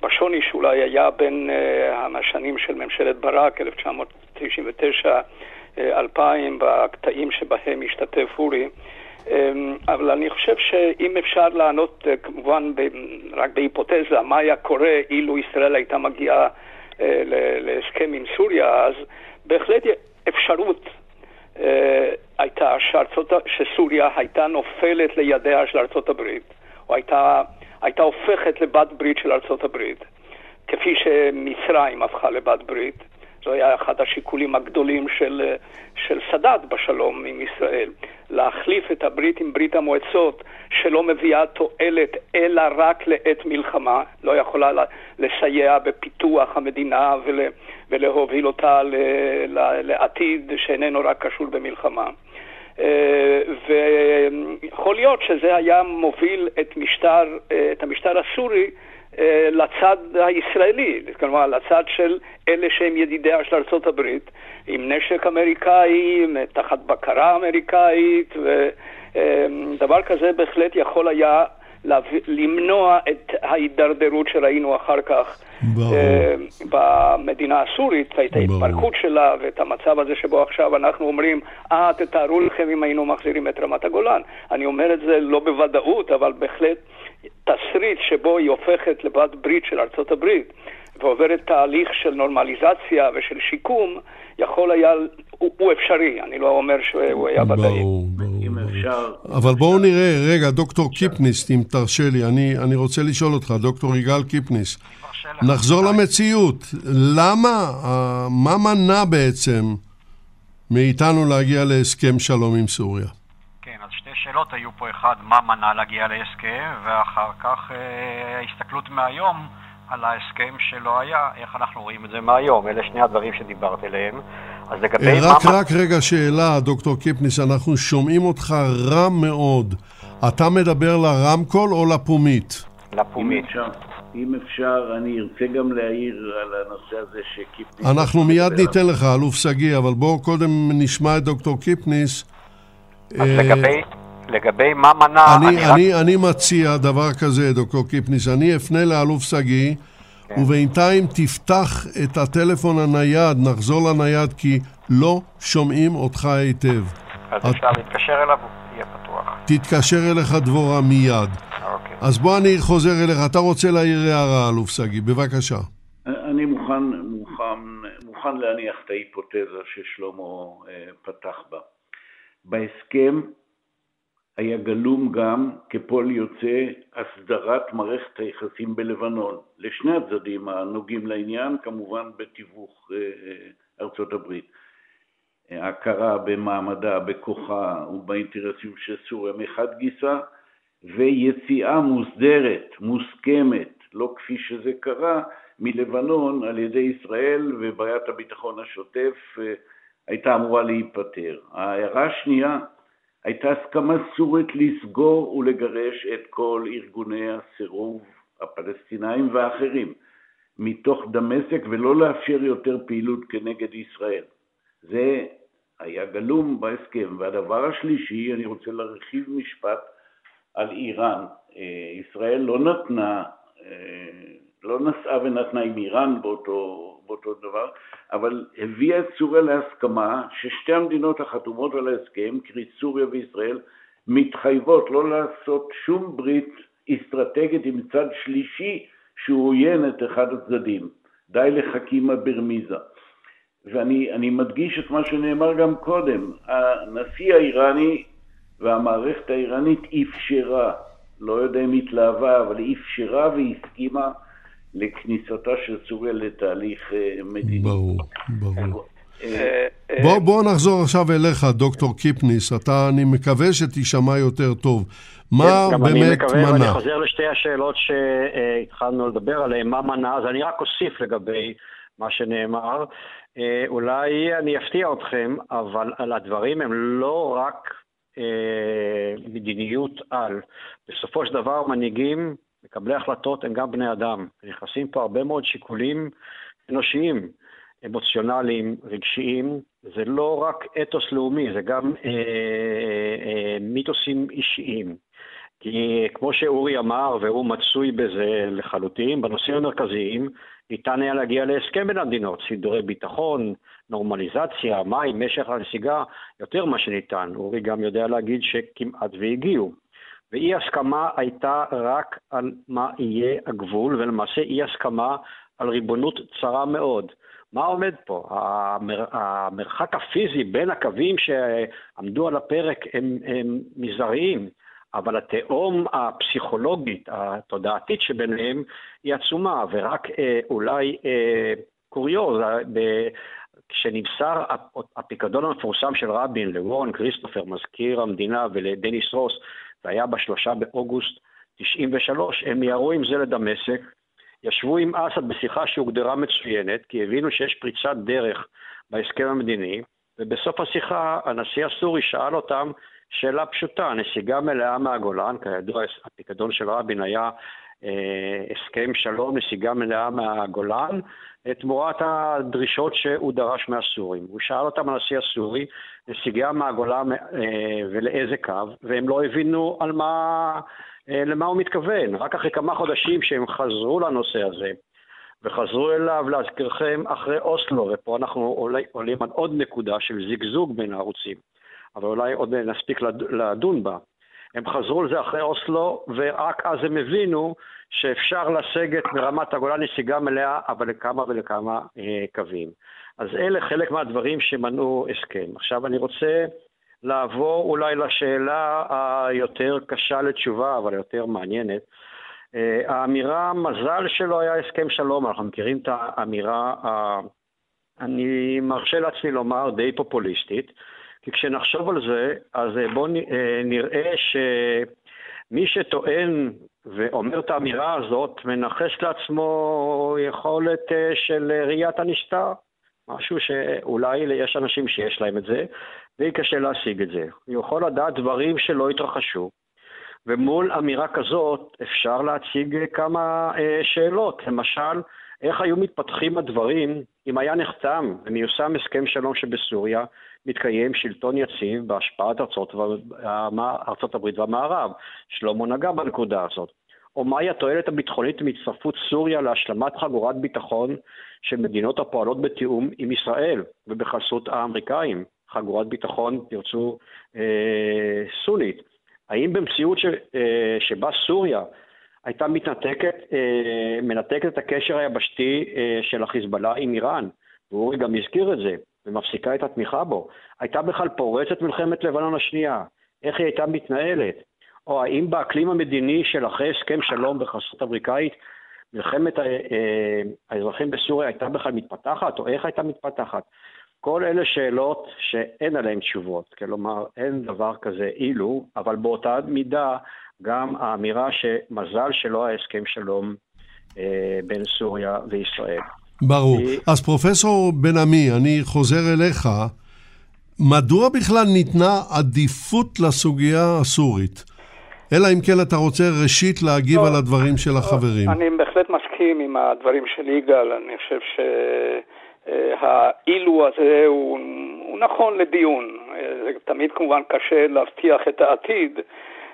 ובשוני שאולי היה בין השנים של ממשלת ברק, 1999, 2000, בקטעים שבהם השתתף אורי. אמ, אבל אני חושב שאם אפשר לענות כמובן רק בהיפותזה מה היה קורה אילו ישראל הייתה מגיעה אה, להסכם עם סוריה, אז בהחלט אפשרות אה, הייתה שארצות, שסוריה הייתה נופלת לידיה של ארצות הברית, או הייתה, הייתה הופכת לבת ברית של ארצות הברית, כפי שמצרים הפכה לבת ברית. זה היה אחד השיקולים הגדולים של, של סאדאת בשלום עם ישראל. להחליף את הברית עם ברית המועצות, שלא מביאה תועלת אלא רק לעת מלחמה, לא יכולה לסייע בפיתוח המדינה ול, ולהוביל אותה ל, ל, לעתיד שאיננו רק קשור במלחמה. אה, ויכול להיות שזה היה מוביל את, משטר, אה, את המשטר הסורי לצד הישראלי, כלומר לצד של אלה שהם ידידיה של הברית, עם נשק אמריקאי, תחת בקרה אמריקאית, ודבר כזה בהחלט יכול היה למנוע את ההידרדרות שראינו אחר כך ברור. אה, במדינה הסורית, ואת ההתפרקות שלה ואת המצב הזה שבו עכשיו אנחנו אומרים, אה, תתארו לכם אם היינו מחזירים את רמת הגולן. אני אומר את זה לא בוודאות, אבל בהחלט תסריט שבו היא הופכת לבת ברית של ארצות הברית ועוברת תהליך של נורמליזציה ושל שיקום, יכול היה, הוא, הוא אפשרי, אני לא אומר שהוא היה ודאי. ברור, ברור. אפשר... אבל בואו נראה, רגע, דוקטור קיפניס, אם תרשה לי, אני, אני רוצה לשאול אותך, דוקטור יגאל קיפניס, נחזור למציאות. למה, מה מנע בעצם מאיתנו להגיע להסכם שלום עם סוריה? כן, אז שתי שאלות היו פה. אחד, מה מנע להגיע להסכם, ואחר כך אה, ההסתכלות מהיום. על ההסכם שלא היה, איך אנחנו רואים את זה מהיום. אלה שני הדברים שדיברת עליהם. אז לגבי... אה, רק, מה... רק רגע שאלה, דוקטור קיפניס, אנחנו שומעים אותך רע מאוד. אתה מדבר לרמקול או לפומית? לפומית. אם אפשר, אני ארצה גם להעיר על הנושא הזה שקיפניס... אנחנו מיד ניתן לך, אלוף שגיא, אבל בואו קודם נשמע את דוקטור קיפניס. אז אה, לגבי, לגבי מה מנע... אני, אני, אני, רק... אני מציע דבר כזה, דוקטור קיפניס, אני אפנה לאלוף שגיא, כן. ובינתיים תפתח את הטלפון הנייד, נחזור לנייד, כי לא שומעים אותך היטב. אז את... אפשר להתקשר אליו, הוא יהיה פתוח. תתקשר אליך דבורה מיד. אוקיי. אז בוא אני חוזר אליך, אתה רוצה להעיר הערה, אלוף שגיא, בבקשה. אני מוכן, מוכן, מוכן להניח את ההיפותזה ששלמה אה, פתח בה. בהסכם היה גלום גם כפועל יוצא הסדרת מערכת היחסים בלבנון, לשני הצדדים הנוגעים לעניין, כמובן בתיווך אה, אה, ארצות הברית. הכרה במעמדה, בכוחה ובאינטרסים של סוריה מחד גיסא, ויציאה מוסדרת, מוסכמת, לא כפי שזה קרה, מלבנון על ידי ישראל ובעיית הביטחון השוטף אה, הייתה אמורה להיפתר. ההערה השנייה הייתה הסכמה סורית לסגור ולגרש את כל ארגוני הסירוב הפלסטינאים והאחרים מתוך דמשק ולא לאפשר יותר פעילות כנגד ישראל. זה היה גלום בהסכם. והדבר השלישי, אני רוצה להרחיב משפט על איראן. אה, ישראל לא נתנה, אה, לא נסעה ונתנה עם איראן באותו, באותו דבר, אבל הביאה את סוריה להסכמה ששתי המדינות החתומות על ההסכם, קרי סוריה וישראל, מתחייבות לא לעשות שום ברית אסטרטגית עם צד שלישי שהוא עוין את אחד הצדדים. די לחכימה ברמיזה. ואני מדגיש את מה שנאמר גם קודם, הנשיא האיראני והמערכת האיראנית אפשרה, לא יודע אם התלהבה, אבל אפשרה והסכימה לכניסתה של סוריה לתהליך אה, מדיני. ברור, ברור. אה, אה, בוא, בוא נחזור עכשיו אליך, דוקטור קיפניס. אתה, אני מקווה שתישמע יותר טוב. מה כן, באמת מנע? גם אני מקווה, ואני חוזר לשתי השאלות שהתחלנו לדבר עליהן. מה מנע? אז אני רק אוסיף לגבי מה שנאמר. אולי אני אפתיע אתכם, אבל על הדברים הם לא רק אה, מדיניות על. בסופו של דבר מנהיגים, מקבלי החלטות הם גם בני אדם. נכנסים פה הרבה מאוד שיקולים אנושיים, אמוציונליים, רגשיים. זה לא רק אתוס לאומי, זה גם אה, אה, מיתוסים אישיים. כי כמו שאורי אמר, והוא מצוי בזה לחלוטין, בנושאים המרכזיים ניתן היה להגיע להסכם בין המדינות, סידורי ביטחון, נורמליזציה, מים, משך הנסיגה, יותר ממה שניתן. אורי גם יודע להגיד שכמעט והגיעו. ואי הסכמה הייתה רק על מה יהיה הגבול, ולמעשה אי הסכמה על ריבונות צרה מאוד. מה עומד פה? המר, המרחק הפיזי בין הקווים שעמדו על הפרק הם, הם מזעריים. אבל התהום הפסיכולוגית, התודעתית שביניהם היא עצומה, ורק אה, אולי אה, קוריוז, ב, כשנמסר הפיקדון המפורסם של רבין לוורן כריסטופר, מזכיר המדינה, ולדניס רוס, והיה בשלושה באוגוסט 93, הם מיהרו עם זה לדמשק, ישבו עם אסד בשיחה שהוגדרה מצוינת, כי הבינו שיש פריצת דרך בהסכם המדיני, ובסוף השיחה הנשיא הסורי שאל אותם שאלה פשוטה, נסיגה מלאה מהגולן, כידוע הפיקדון של רבין היה הסכם שלום, נסיגה מלאה מהגולן, תמורת הדרישות שהוא דרש מהסורים. הוא שאל אותם, הנשיא הסורי, נסיגה מהגולן אה, ולאיזה קו, והם לא הבינו על מה, אה, למה הוא מתכוון. רק אחרי כמה חודשים שהם חזרו לנושא הזה, וחזרו אליו, להזכירכם, אחרי אוסלו, ופה אנחנו עולים על עוד נקודה של זיגזוג בין הערוצים, אבל אולי עוד נספיק לדון בה. הם חזרו לזה אחרי אוסלו, ורק אז הם הבינו שאפשר לסגת מרמת הגולן נסיגה מלאה, אבל לכמה ולכמה אה, קווים. אז אלה חלק מהדברים שמנעו הסכם. עכשיו אני רוצה לעבור אולי לשאלה היותר קשה לתשובה, אבל היותר מעניינת. אה, האמירה, מזל שלא היה הסכם שלום, אנחנו מכירים את האמירה, אה, אני מרשה לעצמי לומר, די פופוליסטית, כי כשנחשוב על זה, אז אה, בואו אה, נראה שמי שטוען ואומר את האמירה הזאת, מנכס לעצמו יכולת אה, של ראיית הנסתר. משהו שאולי יש אנשים שיש להם את זה, ויהיה קשה להשיג את זה. הוא יכול לדעת דברים שלא התרחשו, ומול אמירה כזאת אפשר להציג כמה שאלות. למשל, איך היו מתפתחים הדברים אם היה נחתם ומיושם הסכם שלום שבסוריה, מתקיים שלטון יציב בהשפעת ארצות, ארצות הברית והמערב. שלמה נגע בנקודה הזאת. או מהי התועלת הביטחונית מהצטרפות סוריה להשלמת חגורת ביטחון של מדינות הפועלות בתיאום עם ישראל ובחסות האמריקאים, חגורת ביטחון, תרצו, אה, סונית. האם במציאות ש, אה, שבה סוריה הייתה מתנתקת, אה, מנתקת את הקשר היבשתי אה, של החיזבאללה עם איראן, ואורי גם הזכיר את זה, ומפסיקה את התמיכה בו, הייתה בכלל פורצת מלחמת לבנון השנייה, איך היא הייתה מתנהלת, או האם באקלים המדיני של אחרי הסכם שלום בחסות אמריקאית, מלחמת אה, האזרחים בסוריה הייתה בכלל מתפתחת, או איך הייתה מתפתחת? כל אלה שאלות שאין עליהן תשובות, כלומר אין דבר כזה אילו, אבל באותה מידה גם האמירה שמזל שלא היה הסכם שלום אה, בין סוריה וישראל. ברור. אז פרופסור בן עמי, אני חוזר אליך. מדוע בכלל ניתנה עדיפות לסוגיה הסורית? אלא אם כן אתה רוצה ראשית להגיב לא, על הדברים של החברים. אני בהחלט מסכים עם הדברים של יגאל. אני חושב שהאילו הזה הוא, הוא נכון לדיון. זה תמיד כמובן קשה להבטיח את העתיד.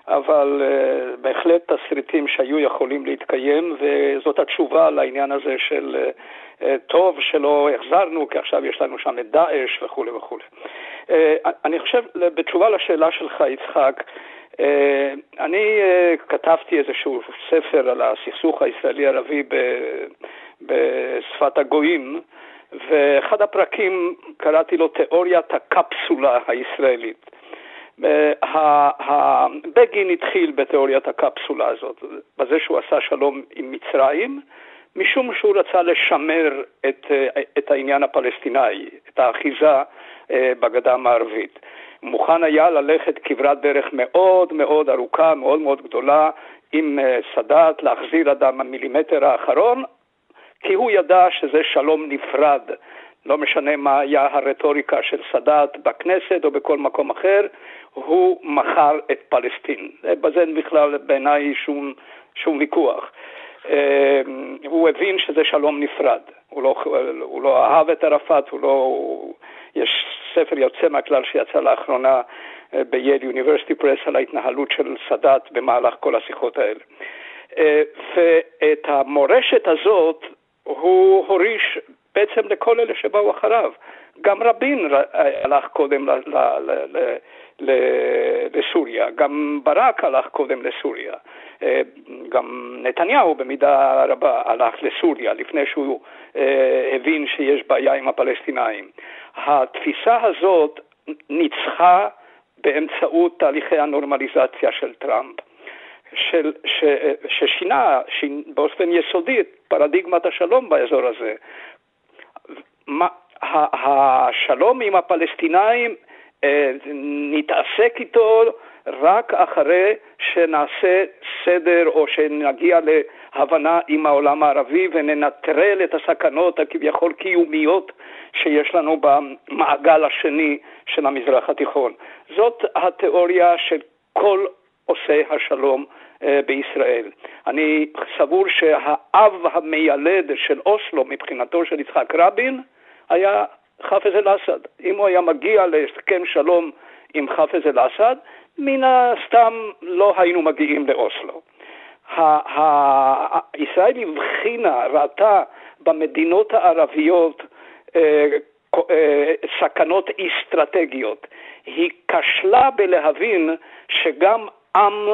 אבל uh, בהחלט תסריטים שהיו יכולים להתקיים, וזאת התשובה לעניין הזה של טוב שלא החזרנו, כי עכשיו יש לנו שם את דאעש וכולי וכולי. Uh, אני חושב, בתשובה לשאלה שלך, יצחק, uh, אני כתבתי איזשהו ספר על הסכסוך הישראלי-ערבי בשפת הגויים, ואחד הפרקים קראתי לו תיאוריית הקפסולה הישראלית. אה, בגין התחיל בתיאוריית הקפסולה הזאת, בזה שהוא עשה שלום עם מצרים, משום שהוא רצה לשמר את, אה, את העניין הפלסטיני, את האחיזה אה, בגדה המערבית. מוכן היה ללכת כברת דרך מאוד מאוד ארוכה, מאוד מאוד גדולה, עם סאדאת, להחזיר עד המילימטר האחרון, כי הוא ידע שזה שלום נפרד. לא משנה מה היה הרטוריקה של סאדאת בכנסת או בכל מקום אחר, הוא מכר את פלסטין. בזה אין בכלל בעיניי שום, שום ויכוח. אה, הוא הבין שזה שלום נפרד. הוא לא, הוא לא אהב את ערפאת, הוא לא... יש ספר יוצא מהכלל שיצא לאחרונה אה, בייל יוניברסיטי פרס על ההתנהלות של סאדאת במהלך כל השיחות האלה. אה, ואת המורשת הזאת הוא הוריש בעצם לכל אלה שבאו אחריו. גם רבין הלך קודם ל, ל, ל, ל, לסוריה, גם ברק הלך קודם לסוריה, אה, גם נתניהו במידה רבה הלך לסוריה לפני שהוא אה, הבין שיש בעיה עם הפלסטינאים. התפיסה הזאת ניצחה באמצעות תהליכי הנורמליזציה של טראמפ. של, ש, ששינה באופן יסודי את פרדיגמת השלום באזור הזה. מה, השלום עם הפלסטינאים, נתעסק איתו רק אחרי שנעשה סדר או שנגיע להבנה עם העולם הערבי וננטרל את הסכנות הכביכול קיומיות שיש לנו במעגל השני של המזרח התיכון. זאת התיאוריה של כל עושי השלום אה, בישראל. אני סבור שהאב המיילד של אוסלו מבחינתו של יצחק רבין היה חאפז אל-אסד. אם הוא היה מגיע להסכם שלום עם חאפז אל-אסד, מן הסתם לא היינו מגיעים לאוסלו. ישראל הבחינה, ראתה במדינות הערביות אה, אה, סכנות אסטרטגיות. היא כשלה בלהבין שגם עם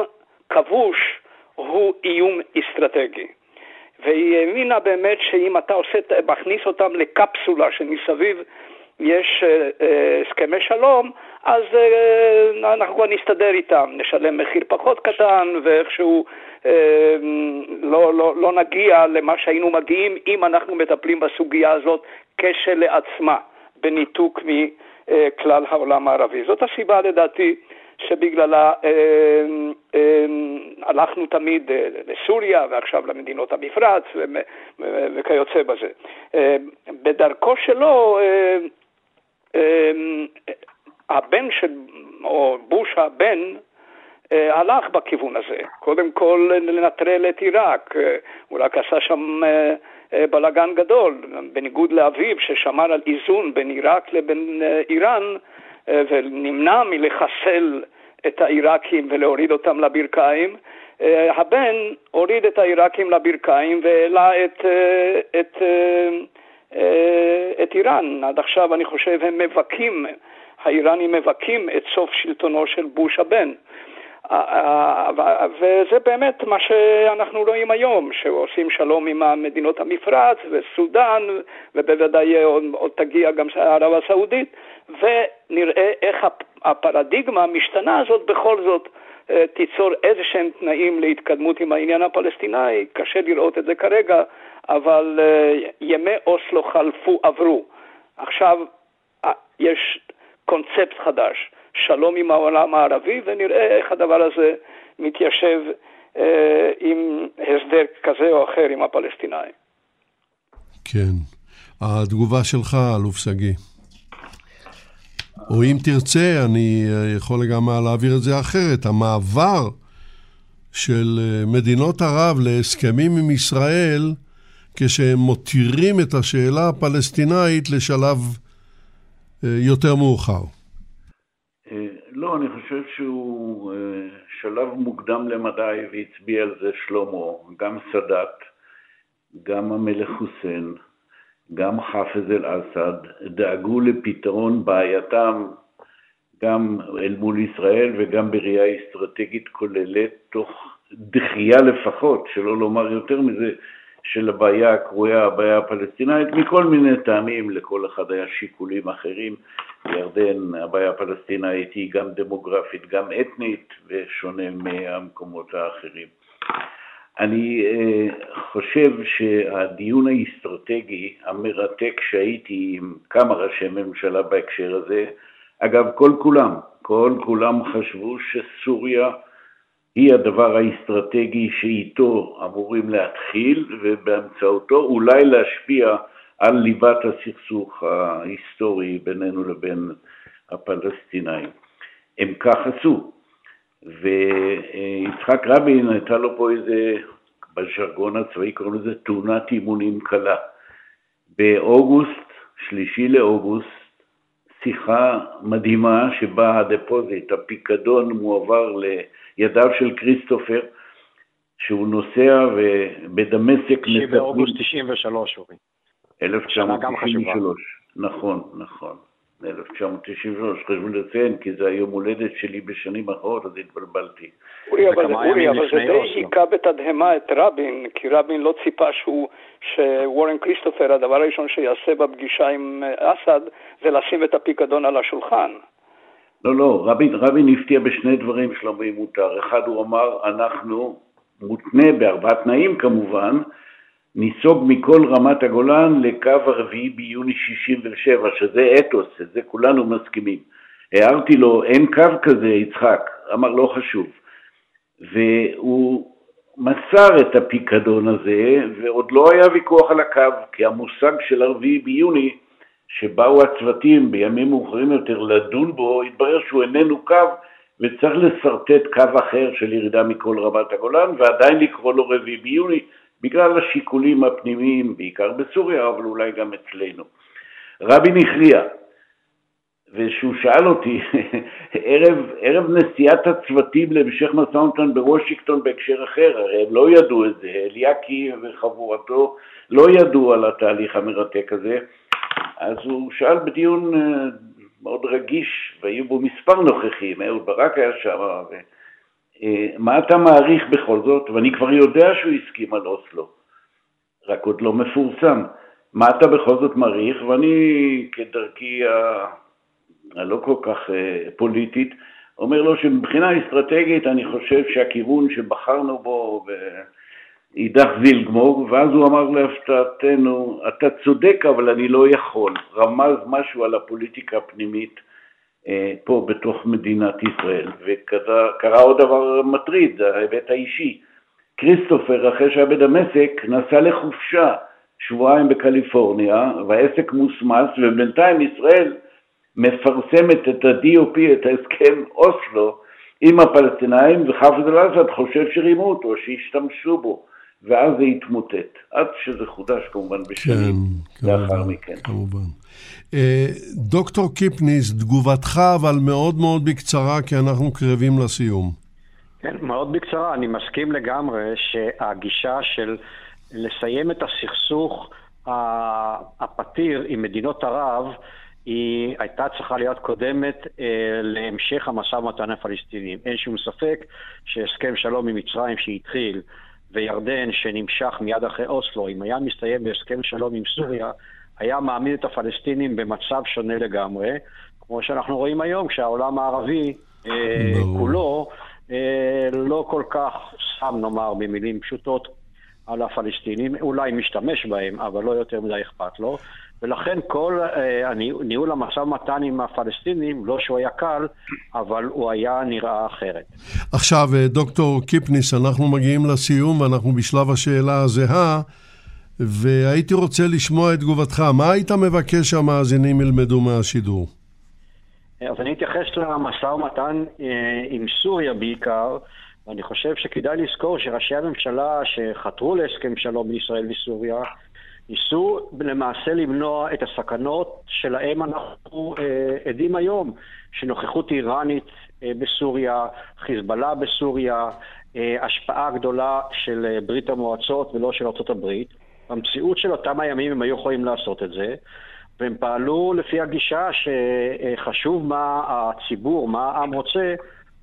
כבוש הוא איום אסטרטגי. והיא האמינה באמת שאם אתה עושה, מכניס אותם לקפסולה שמסביב יש אה, אה, הסכמי שלום, אז אה, אנחנו כבר נסתדר איתם, נשלם מחיר פחות קטן ואיכשהו לא, לא, לא נגיע למה שהיינו מגיעים אם אנחנו מטפלים בסוגיה הזאת כשלעצמה, בניתוק מכלל העולם הערבי. זאת הסיבה לדעתי שבגללה הלכנו תמיד אה, לסוריה ועכשיו למדינות המפרץ וכיוצא בזה. אה, בדרכו שלו אה, הבן של, או בוש הבן, אה, הלך בכיוון הזה. קודם כל לנטרל את עיראק, אה, הוא רק עשה שם אה, בלאגן גדול, בניגוד לאביו ששמר על איזון בין עיראק לבין איראן ונמנע מלחסל את העיראקים ולהוריד אותם לברכיים. הבן הוריד את העיראקים לברכיים והעלה את, את, את אה, את איראן. עד עכשיו אני חושב הם מבכים, האיראנים מבכים את סוף שלטונו של בוש הבן. וזה באמת מה שאנחנו רואים היום, שעושים שלום עם מדינות המפרץ וסודאן, ובוודאי עוד, עוד תגיע גם ערב הסעודית, ונראה איך הפרדיגמה המשתנה הזאת בכל זאת אה, תיצור איזה שהם תנאים להתקדמות עם העניין הפלסטיני, קשה לראות את זה כרגע, אבל uh, ימי אוסלו חלפו, עברו. עכשיו uh, יש קונספט חדש, שלום עם העולם הערבי, ונראה איך הדבר הזה מתיישב uh, עם הסדר כזה או אחר עם הפלסטינאים. כן. התגובה שלך, אלוף שגיא. או אם תרצה, אני יכול גם להעביר את זה אחרת. המעבר של מדינות ערב להסכמים עם ישראל כשהם מותירים את השאלה הפלסטינאית לשלב אה, יותר מאוחר? אה, לא, אני חושב שהוא אה, שלב מוקדם למדי והצביע על זה שלמה, גם סאדאת, גם המלך חוסיין, גם חאפז אל-אסד, דאגו לפתרון בעייתם גם אל מול ישראל וגם בראייה אסטרטגית כוללת, תוך דחייה לפחות, שלא לומר יותר מזה, של הבעיה הקרויה הבעיה הפלסטינאית, מכל מיני טעמים, לכל אחד היה שיקולים אחרים. בירדן הבעיה הפלסטינאית היא גם דמוגרפית, גם אתנית, ושונה מהמקומות האחרים. אני uh, חושב שהדיון האסטרטגי המרתק שהייתי עם כמה ראשי ממשלה בהקשר הזה, אגב, כל כולם, כל כולם חשבו שסוריה היא הדבר האסטרטגי שאיתו אמורים להתחיל ובאמצעותו אולי להשפיע על ליבת הסכסוך ההיסטורי בינינו לבין הפלסטינאים. הם כך עשו, ויצחק רבין הייתה לו פה איזה, בז'רגון הצבאי קוראים לזה תאונת אימונים קלה. באוגוסט, שלישי לאוגוסט, שיחה מדהימה שבה הדפוזיט, הפיקדון מועבר לידיו של כריסטופר, שהוא נוסע ובדמשק... שישי באוגוסט 93, אורי. 1993, נכון, נכון. 1993, חשבו לציין, כי זה היום הולדת שלי בשנים אחרות, אז התבלבלתי. אורי, אבל, אורי, אבל זה די היכה בתדהמה את רבין, כי רבין לא ציפה שהוא, שוורן כריסטופר, הדבר הראשון שיעשה בפגישה עם אסד, זה לשים את הפיקדון על השולחן. לא, לא, רבין, רבין הפתיע בשני דברים שלא מותר. אחד, הוא אמר, אנחנו, מותנה בארבעה תנאים כמובן, ניסוג מכל רמת הגולן לקו הרביעי ביוני 67, שזה אתוס, את זה כולנו מסכימים. הערתי לו, אין קו כזה, יצחק. אמר, לא חשוב. והוא מסר את הפיקדון הזה, ועוד לא היה ויכוח על הקו, כי המושג של הרביעי ביוני, שבאו הצוותים בימים מאוחרים יותר לדון בו, התברר שהוא איננו קו, וצריך לשרטט קו אחר של ירידה מכל רמת הגולן, ועדיין לקרוא לו רביעי ביוני, בגלל השיקולים הפנימיים, בעיקר בסוריה, אבל אולי גם אצלנו. רבין הכריע, וכשהוא שאל אותי, ערב, ערב נסיעת הצוותים להמשך משא ומתן בוושינגטון בהקשר אחר, הרי הם לא ידעו את זה, אליאקי וחבורתו לא ידעו על התהליך המרתק הזה, אז הוא שאל בדיון אה, מאוד רגיש, והיו בו מספר נוכחים, אהוד ברק היה שם, מה אתה מעריך בכל זאת? ואני כבר יודע שהוא הסכים על אוסלו, רק עוד לא מפורסם. מה אתה בכל זאת מעריך? ואני, כדרכי הלא כל כך אה, פוליטית, אומר לו שמבחינה אסטרטגית אני חושב שהכיוון שבחרנו בו אידך זיל ואז הוא אמר להפתעתנו, אתה צודק אבל אני לא יכול, רמז משהו על הפוליטיקה הפנימית אה, פה בתוך מדינת ישראל. וקרה עוד דבר מטריד, ההיבט האישי. כריסטופר, אחרי שהיה בדמשק, נסע לחופשה שבועיים בקליפורניה, והעסק מוסמס, ובינתיים ישראל מפרסמת את ה-DOP, את ההסכם אוסלו, עם הפלסטינאים, וחאפז אל-אסד חושב שרימו אותו, שהשתמשו בו, ואז זה התמוטט, עד שזה חודש כמובן בשנים כן, לאחר כמובן, מכן. כמובן. אה, דוקטור קיפניס, תגובתך אבל מאוד מאוד בקצרה, כי אנחנו קרבים לסיום. כן, מאוד בקצרה. אני מסכים לגמרי שהגישה של לסיים את הסכסוך הפתיר עם מדינות ערב, היא הייתה צריכה להיות קודמת אה, להמשך המשא ומתן הפלסטינים. אין שום ספק שהסכם שלום עם מצרים שהתחיל וירדן שנמשך מיד אחרי אוסלו, אם היה מסתיים בהסכם שלום עם סוריה, היה מעמיד את הפלסטינים במצב שונה לגמרי, כמו שאנחנו רואים היום, כשהעולם הערבי אה, כולו אה, לא כל כך שם, נאמר, במילים פשוטות, על הפלסטינים, אולי משתמש בהם, אבל לא יותר מדי אכפת לו. ולכן כל אה, ניהול המשא ומתן עם הפלסטינים, לא שהוא היה קל, אבל הוא היה נראה אחרת. עכשיו, אה, דוקטור קיפניס, אנחנו מגיעים לסיום ואנחנו בשלב השאלה הזהה. והייתי רוצה לשמוע את תגובתך. מה היית מבקש שהמאזינים ילמדו מהשידור? אז אני אתייחס למשא ומתן אה, עם סוריה בעיקר, ואני חושב שכדאי לזכור שראשי הממשלה שחתרו להסכם שלום בין ישראל וסוריה, ניסו למעשה למנוע את הסכנות שלהם אנחנו אה, עדים היום, שנוכחות איראנית אה, בסוריה, חיזבאללה בסוריה, אה, השפעה גדולה של אה, ברית המועצות ולא של ארצות הברית. במציאות של אותם הימים הם היו יכולים לעשות את זה, והם פעלו לפי הגישה שחשוב מה הציבור, מה העם רוצה,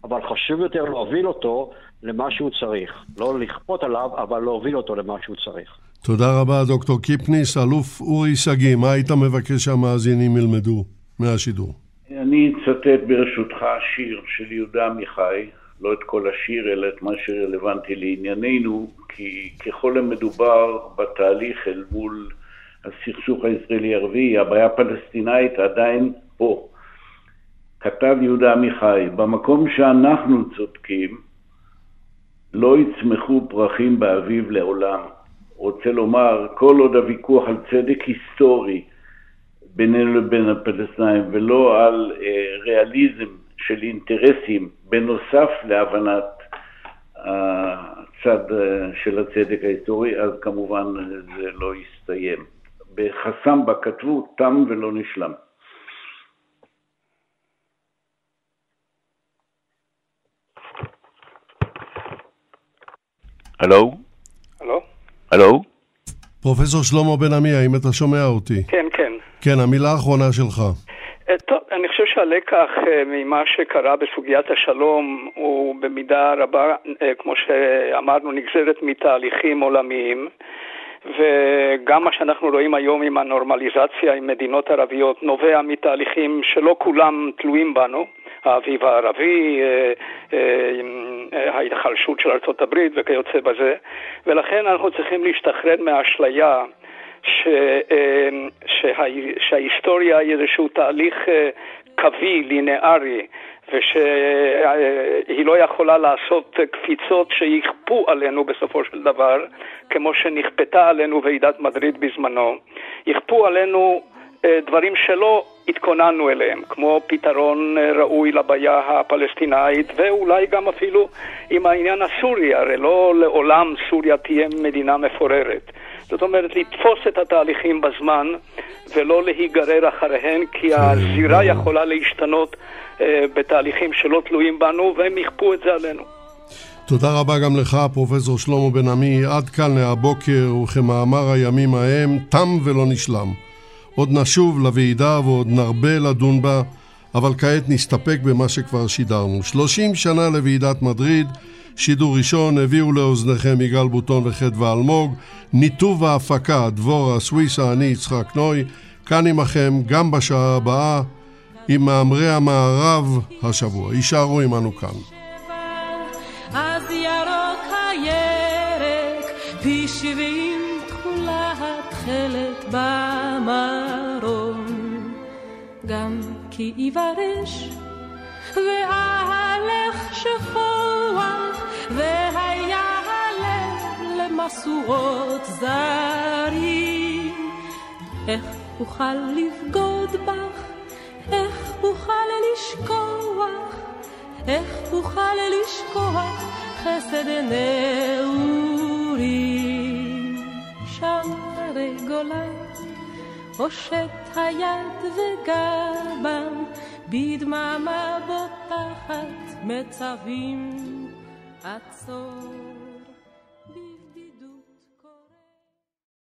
אבל חשוב יותר להוביל אותו למה שהוא צריך. לא לכפות עליו, אבל להוביל אותו למה שהוא צריך. תודה רבה, דוקטור קיפניס. אלוף אורי שגיא, מה היית מבקש שהמאזינים ילמדו מהשידור? אני אצטט ברשותך שיר של יהודה עמיחי, לא את כל השיר, אלא את מה שרלוונטי לענייננו, כי ככל המדובר בתהליך אל מול הסכסוך הישראלי-ערבי, הבעיה הפלסטינאית עדיין פה. כתב יהודה עמיחי, במקום שאנחנו צודקים, לא יצמחו פרחים באביב לעולם. רוצה לומר, כל עוד הוויכוח על צדק היסטורי בינינו לבין הפלסטינאים ולא על אה, ריאליזם של אינטרסים בנוסף להבנת הצד אה, של הצדק ההיסטורי, אז כמובן זה לא יסתיים. בחסמבה כתבו תם ולא נשלם. הלו? הלו? הלו? פרופסור שלמה בן עמי, האם אתה שומע אותי? כן, כן. כן, המילה האחרונה שלך. אה, טוב, אני חושב שהלקח אה, ממה שקרה בסוגיית השלום הוא במידה רבה, אה, כמו שאמרנו, נגזרת מתהליכים עולמיים. וגם מה שאנחנו רואים היום עם הנורמליזציה עם מדינות ערביות נובע מתהליכים שלא כולם תלויים בנו, האביב הערבי, ההיחלשות של ארצות הברית וכיוצא בזה, ולכן אנחנו צריכים להשתחרר מהאשליה ש, שה, שההיסטוריה היא איזשהו תהליך קווי, לינארי, ושהיא לא יכולה לעשות קפיצות שיכפו עלינו בסופו של דבר, כמו שנכפתה עלינו ועידת מדריד בזמנו. יכפו עלינו אה, דברים שלא התכוננו אליהם, כמו פתרון אה, ראוי לבעיה הפלסטינאית, ואולי גם אפילו עם העניין הסורי, הרי לא לעולם סוריה תהיה מדינה מפוררת. זאת אומרת, לתפוס את התהליכים בזמן ולא להיגרר אחריהם, כי כן, הזירה יכולה להשתנות אה, בתהליכים שלא תלויים בנו, והם יכפו את זה עלינו. תודה רבה גם לך, פרופסור שלמה בן עמי. עד כאן להבוקר, וכמאמר הימים ההם, תם ולא נשלם. עוד נשוב לוועידה ועוד נרבה לדון בה, אבל כעת נסתפק במה שכבר שידרנו. 30 שנה לוועידת מדריד, שידור ראשון, הביאו לאוזניכם יגאל בוטון וחדווה אלמוג, ניתוב ההפקה, דבורה סוויסה, אני יצחק נוי, כאן עמכם גם בשעה הבאה. עם מאמרי המערב השבוע. יישארו עמנו כאן. במרום. גם כי יברש, וההלך שכוח, והיה הלב למשואות זרים. איך אוכל לבגוד בך איך אוכל לשכוח, איך אוכל לשכוח חסד נעורים. שם הרי גולן, הושט היד וגבם, בדממה בוטחת מצווים עצור.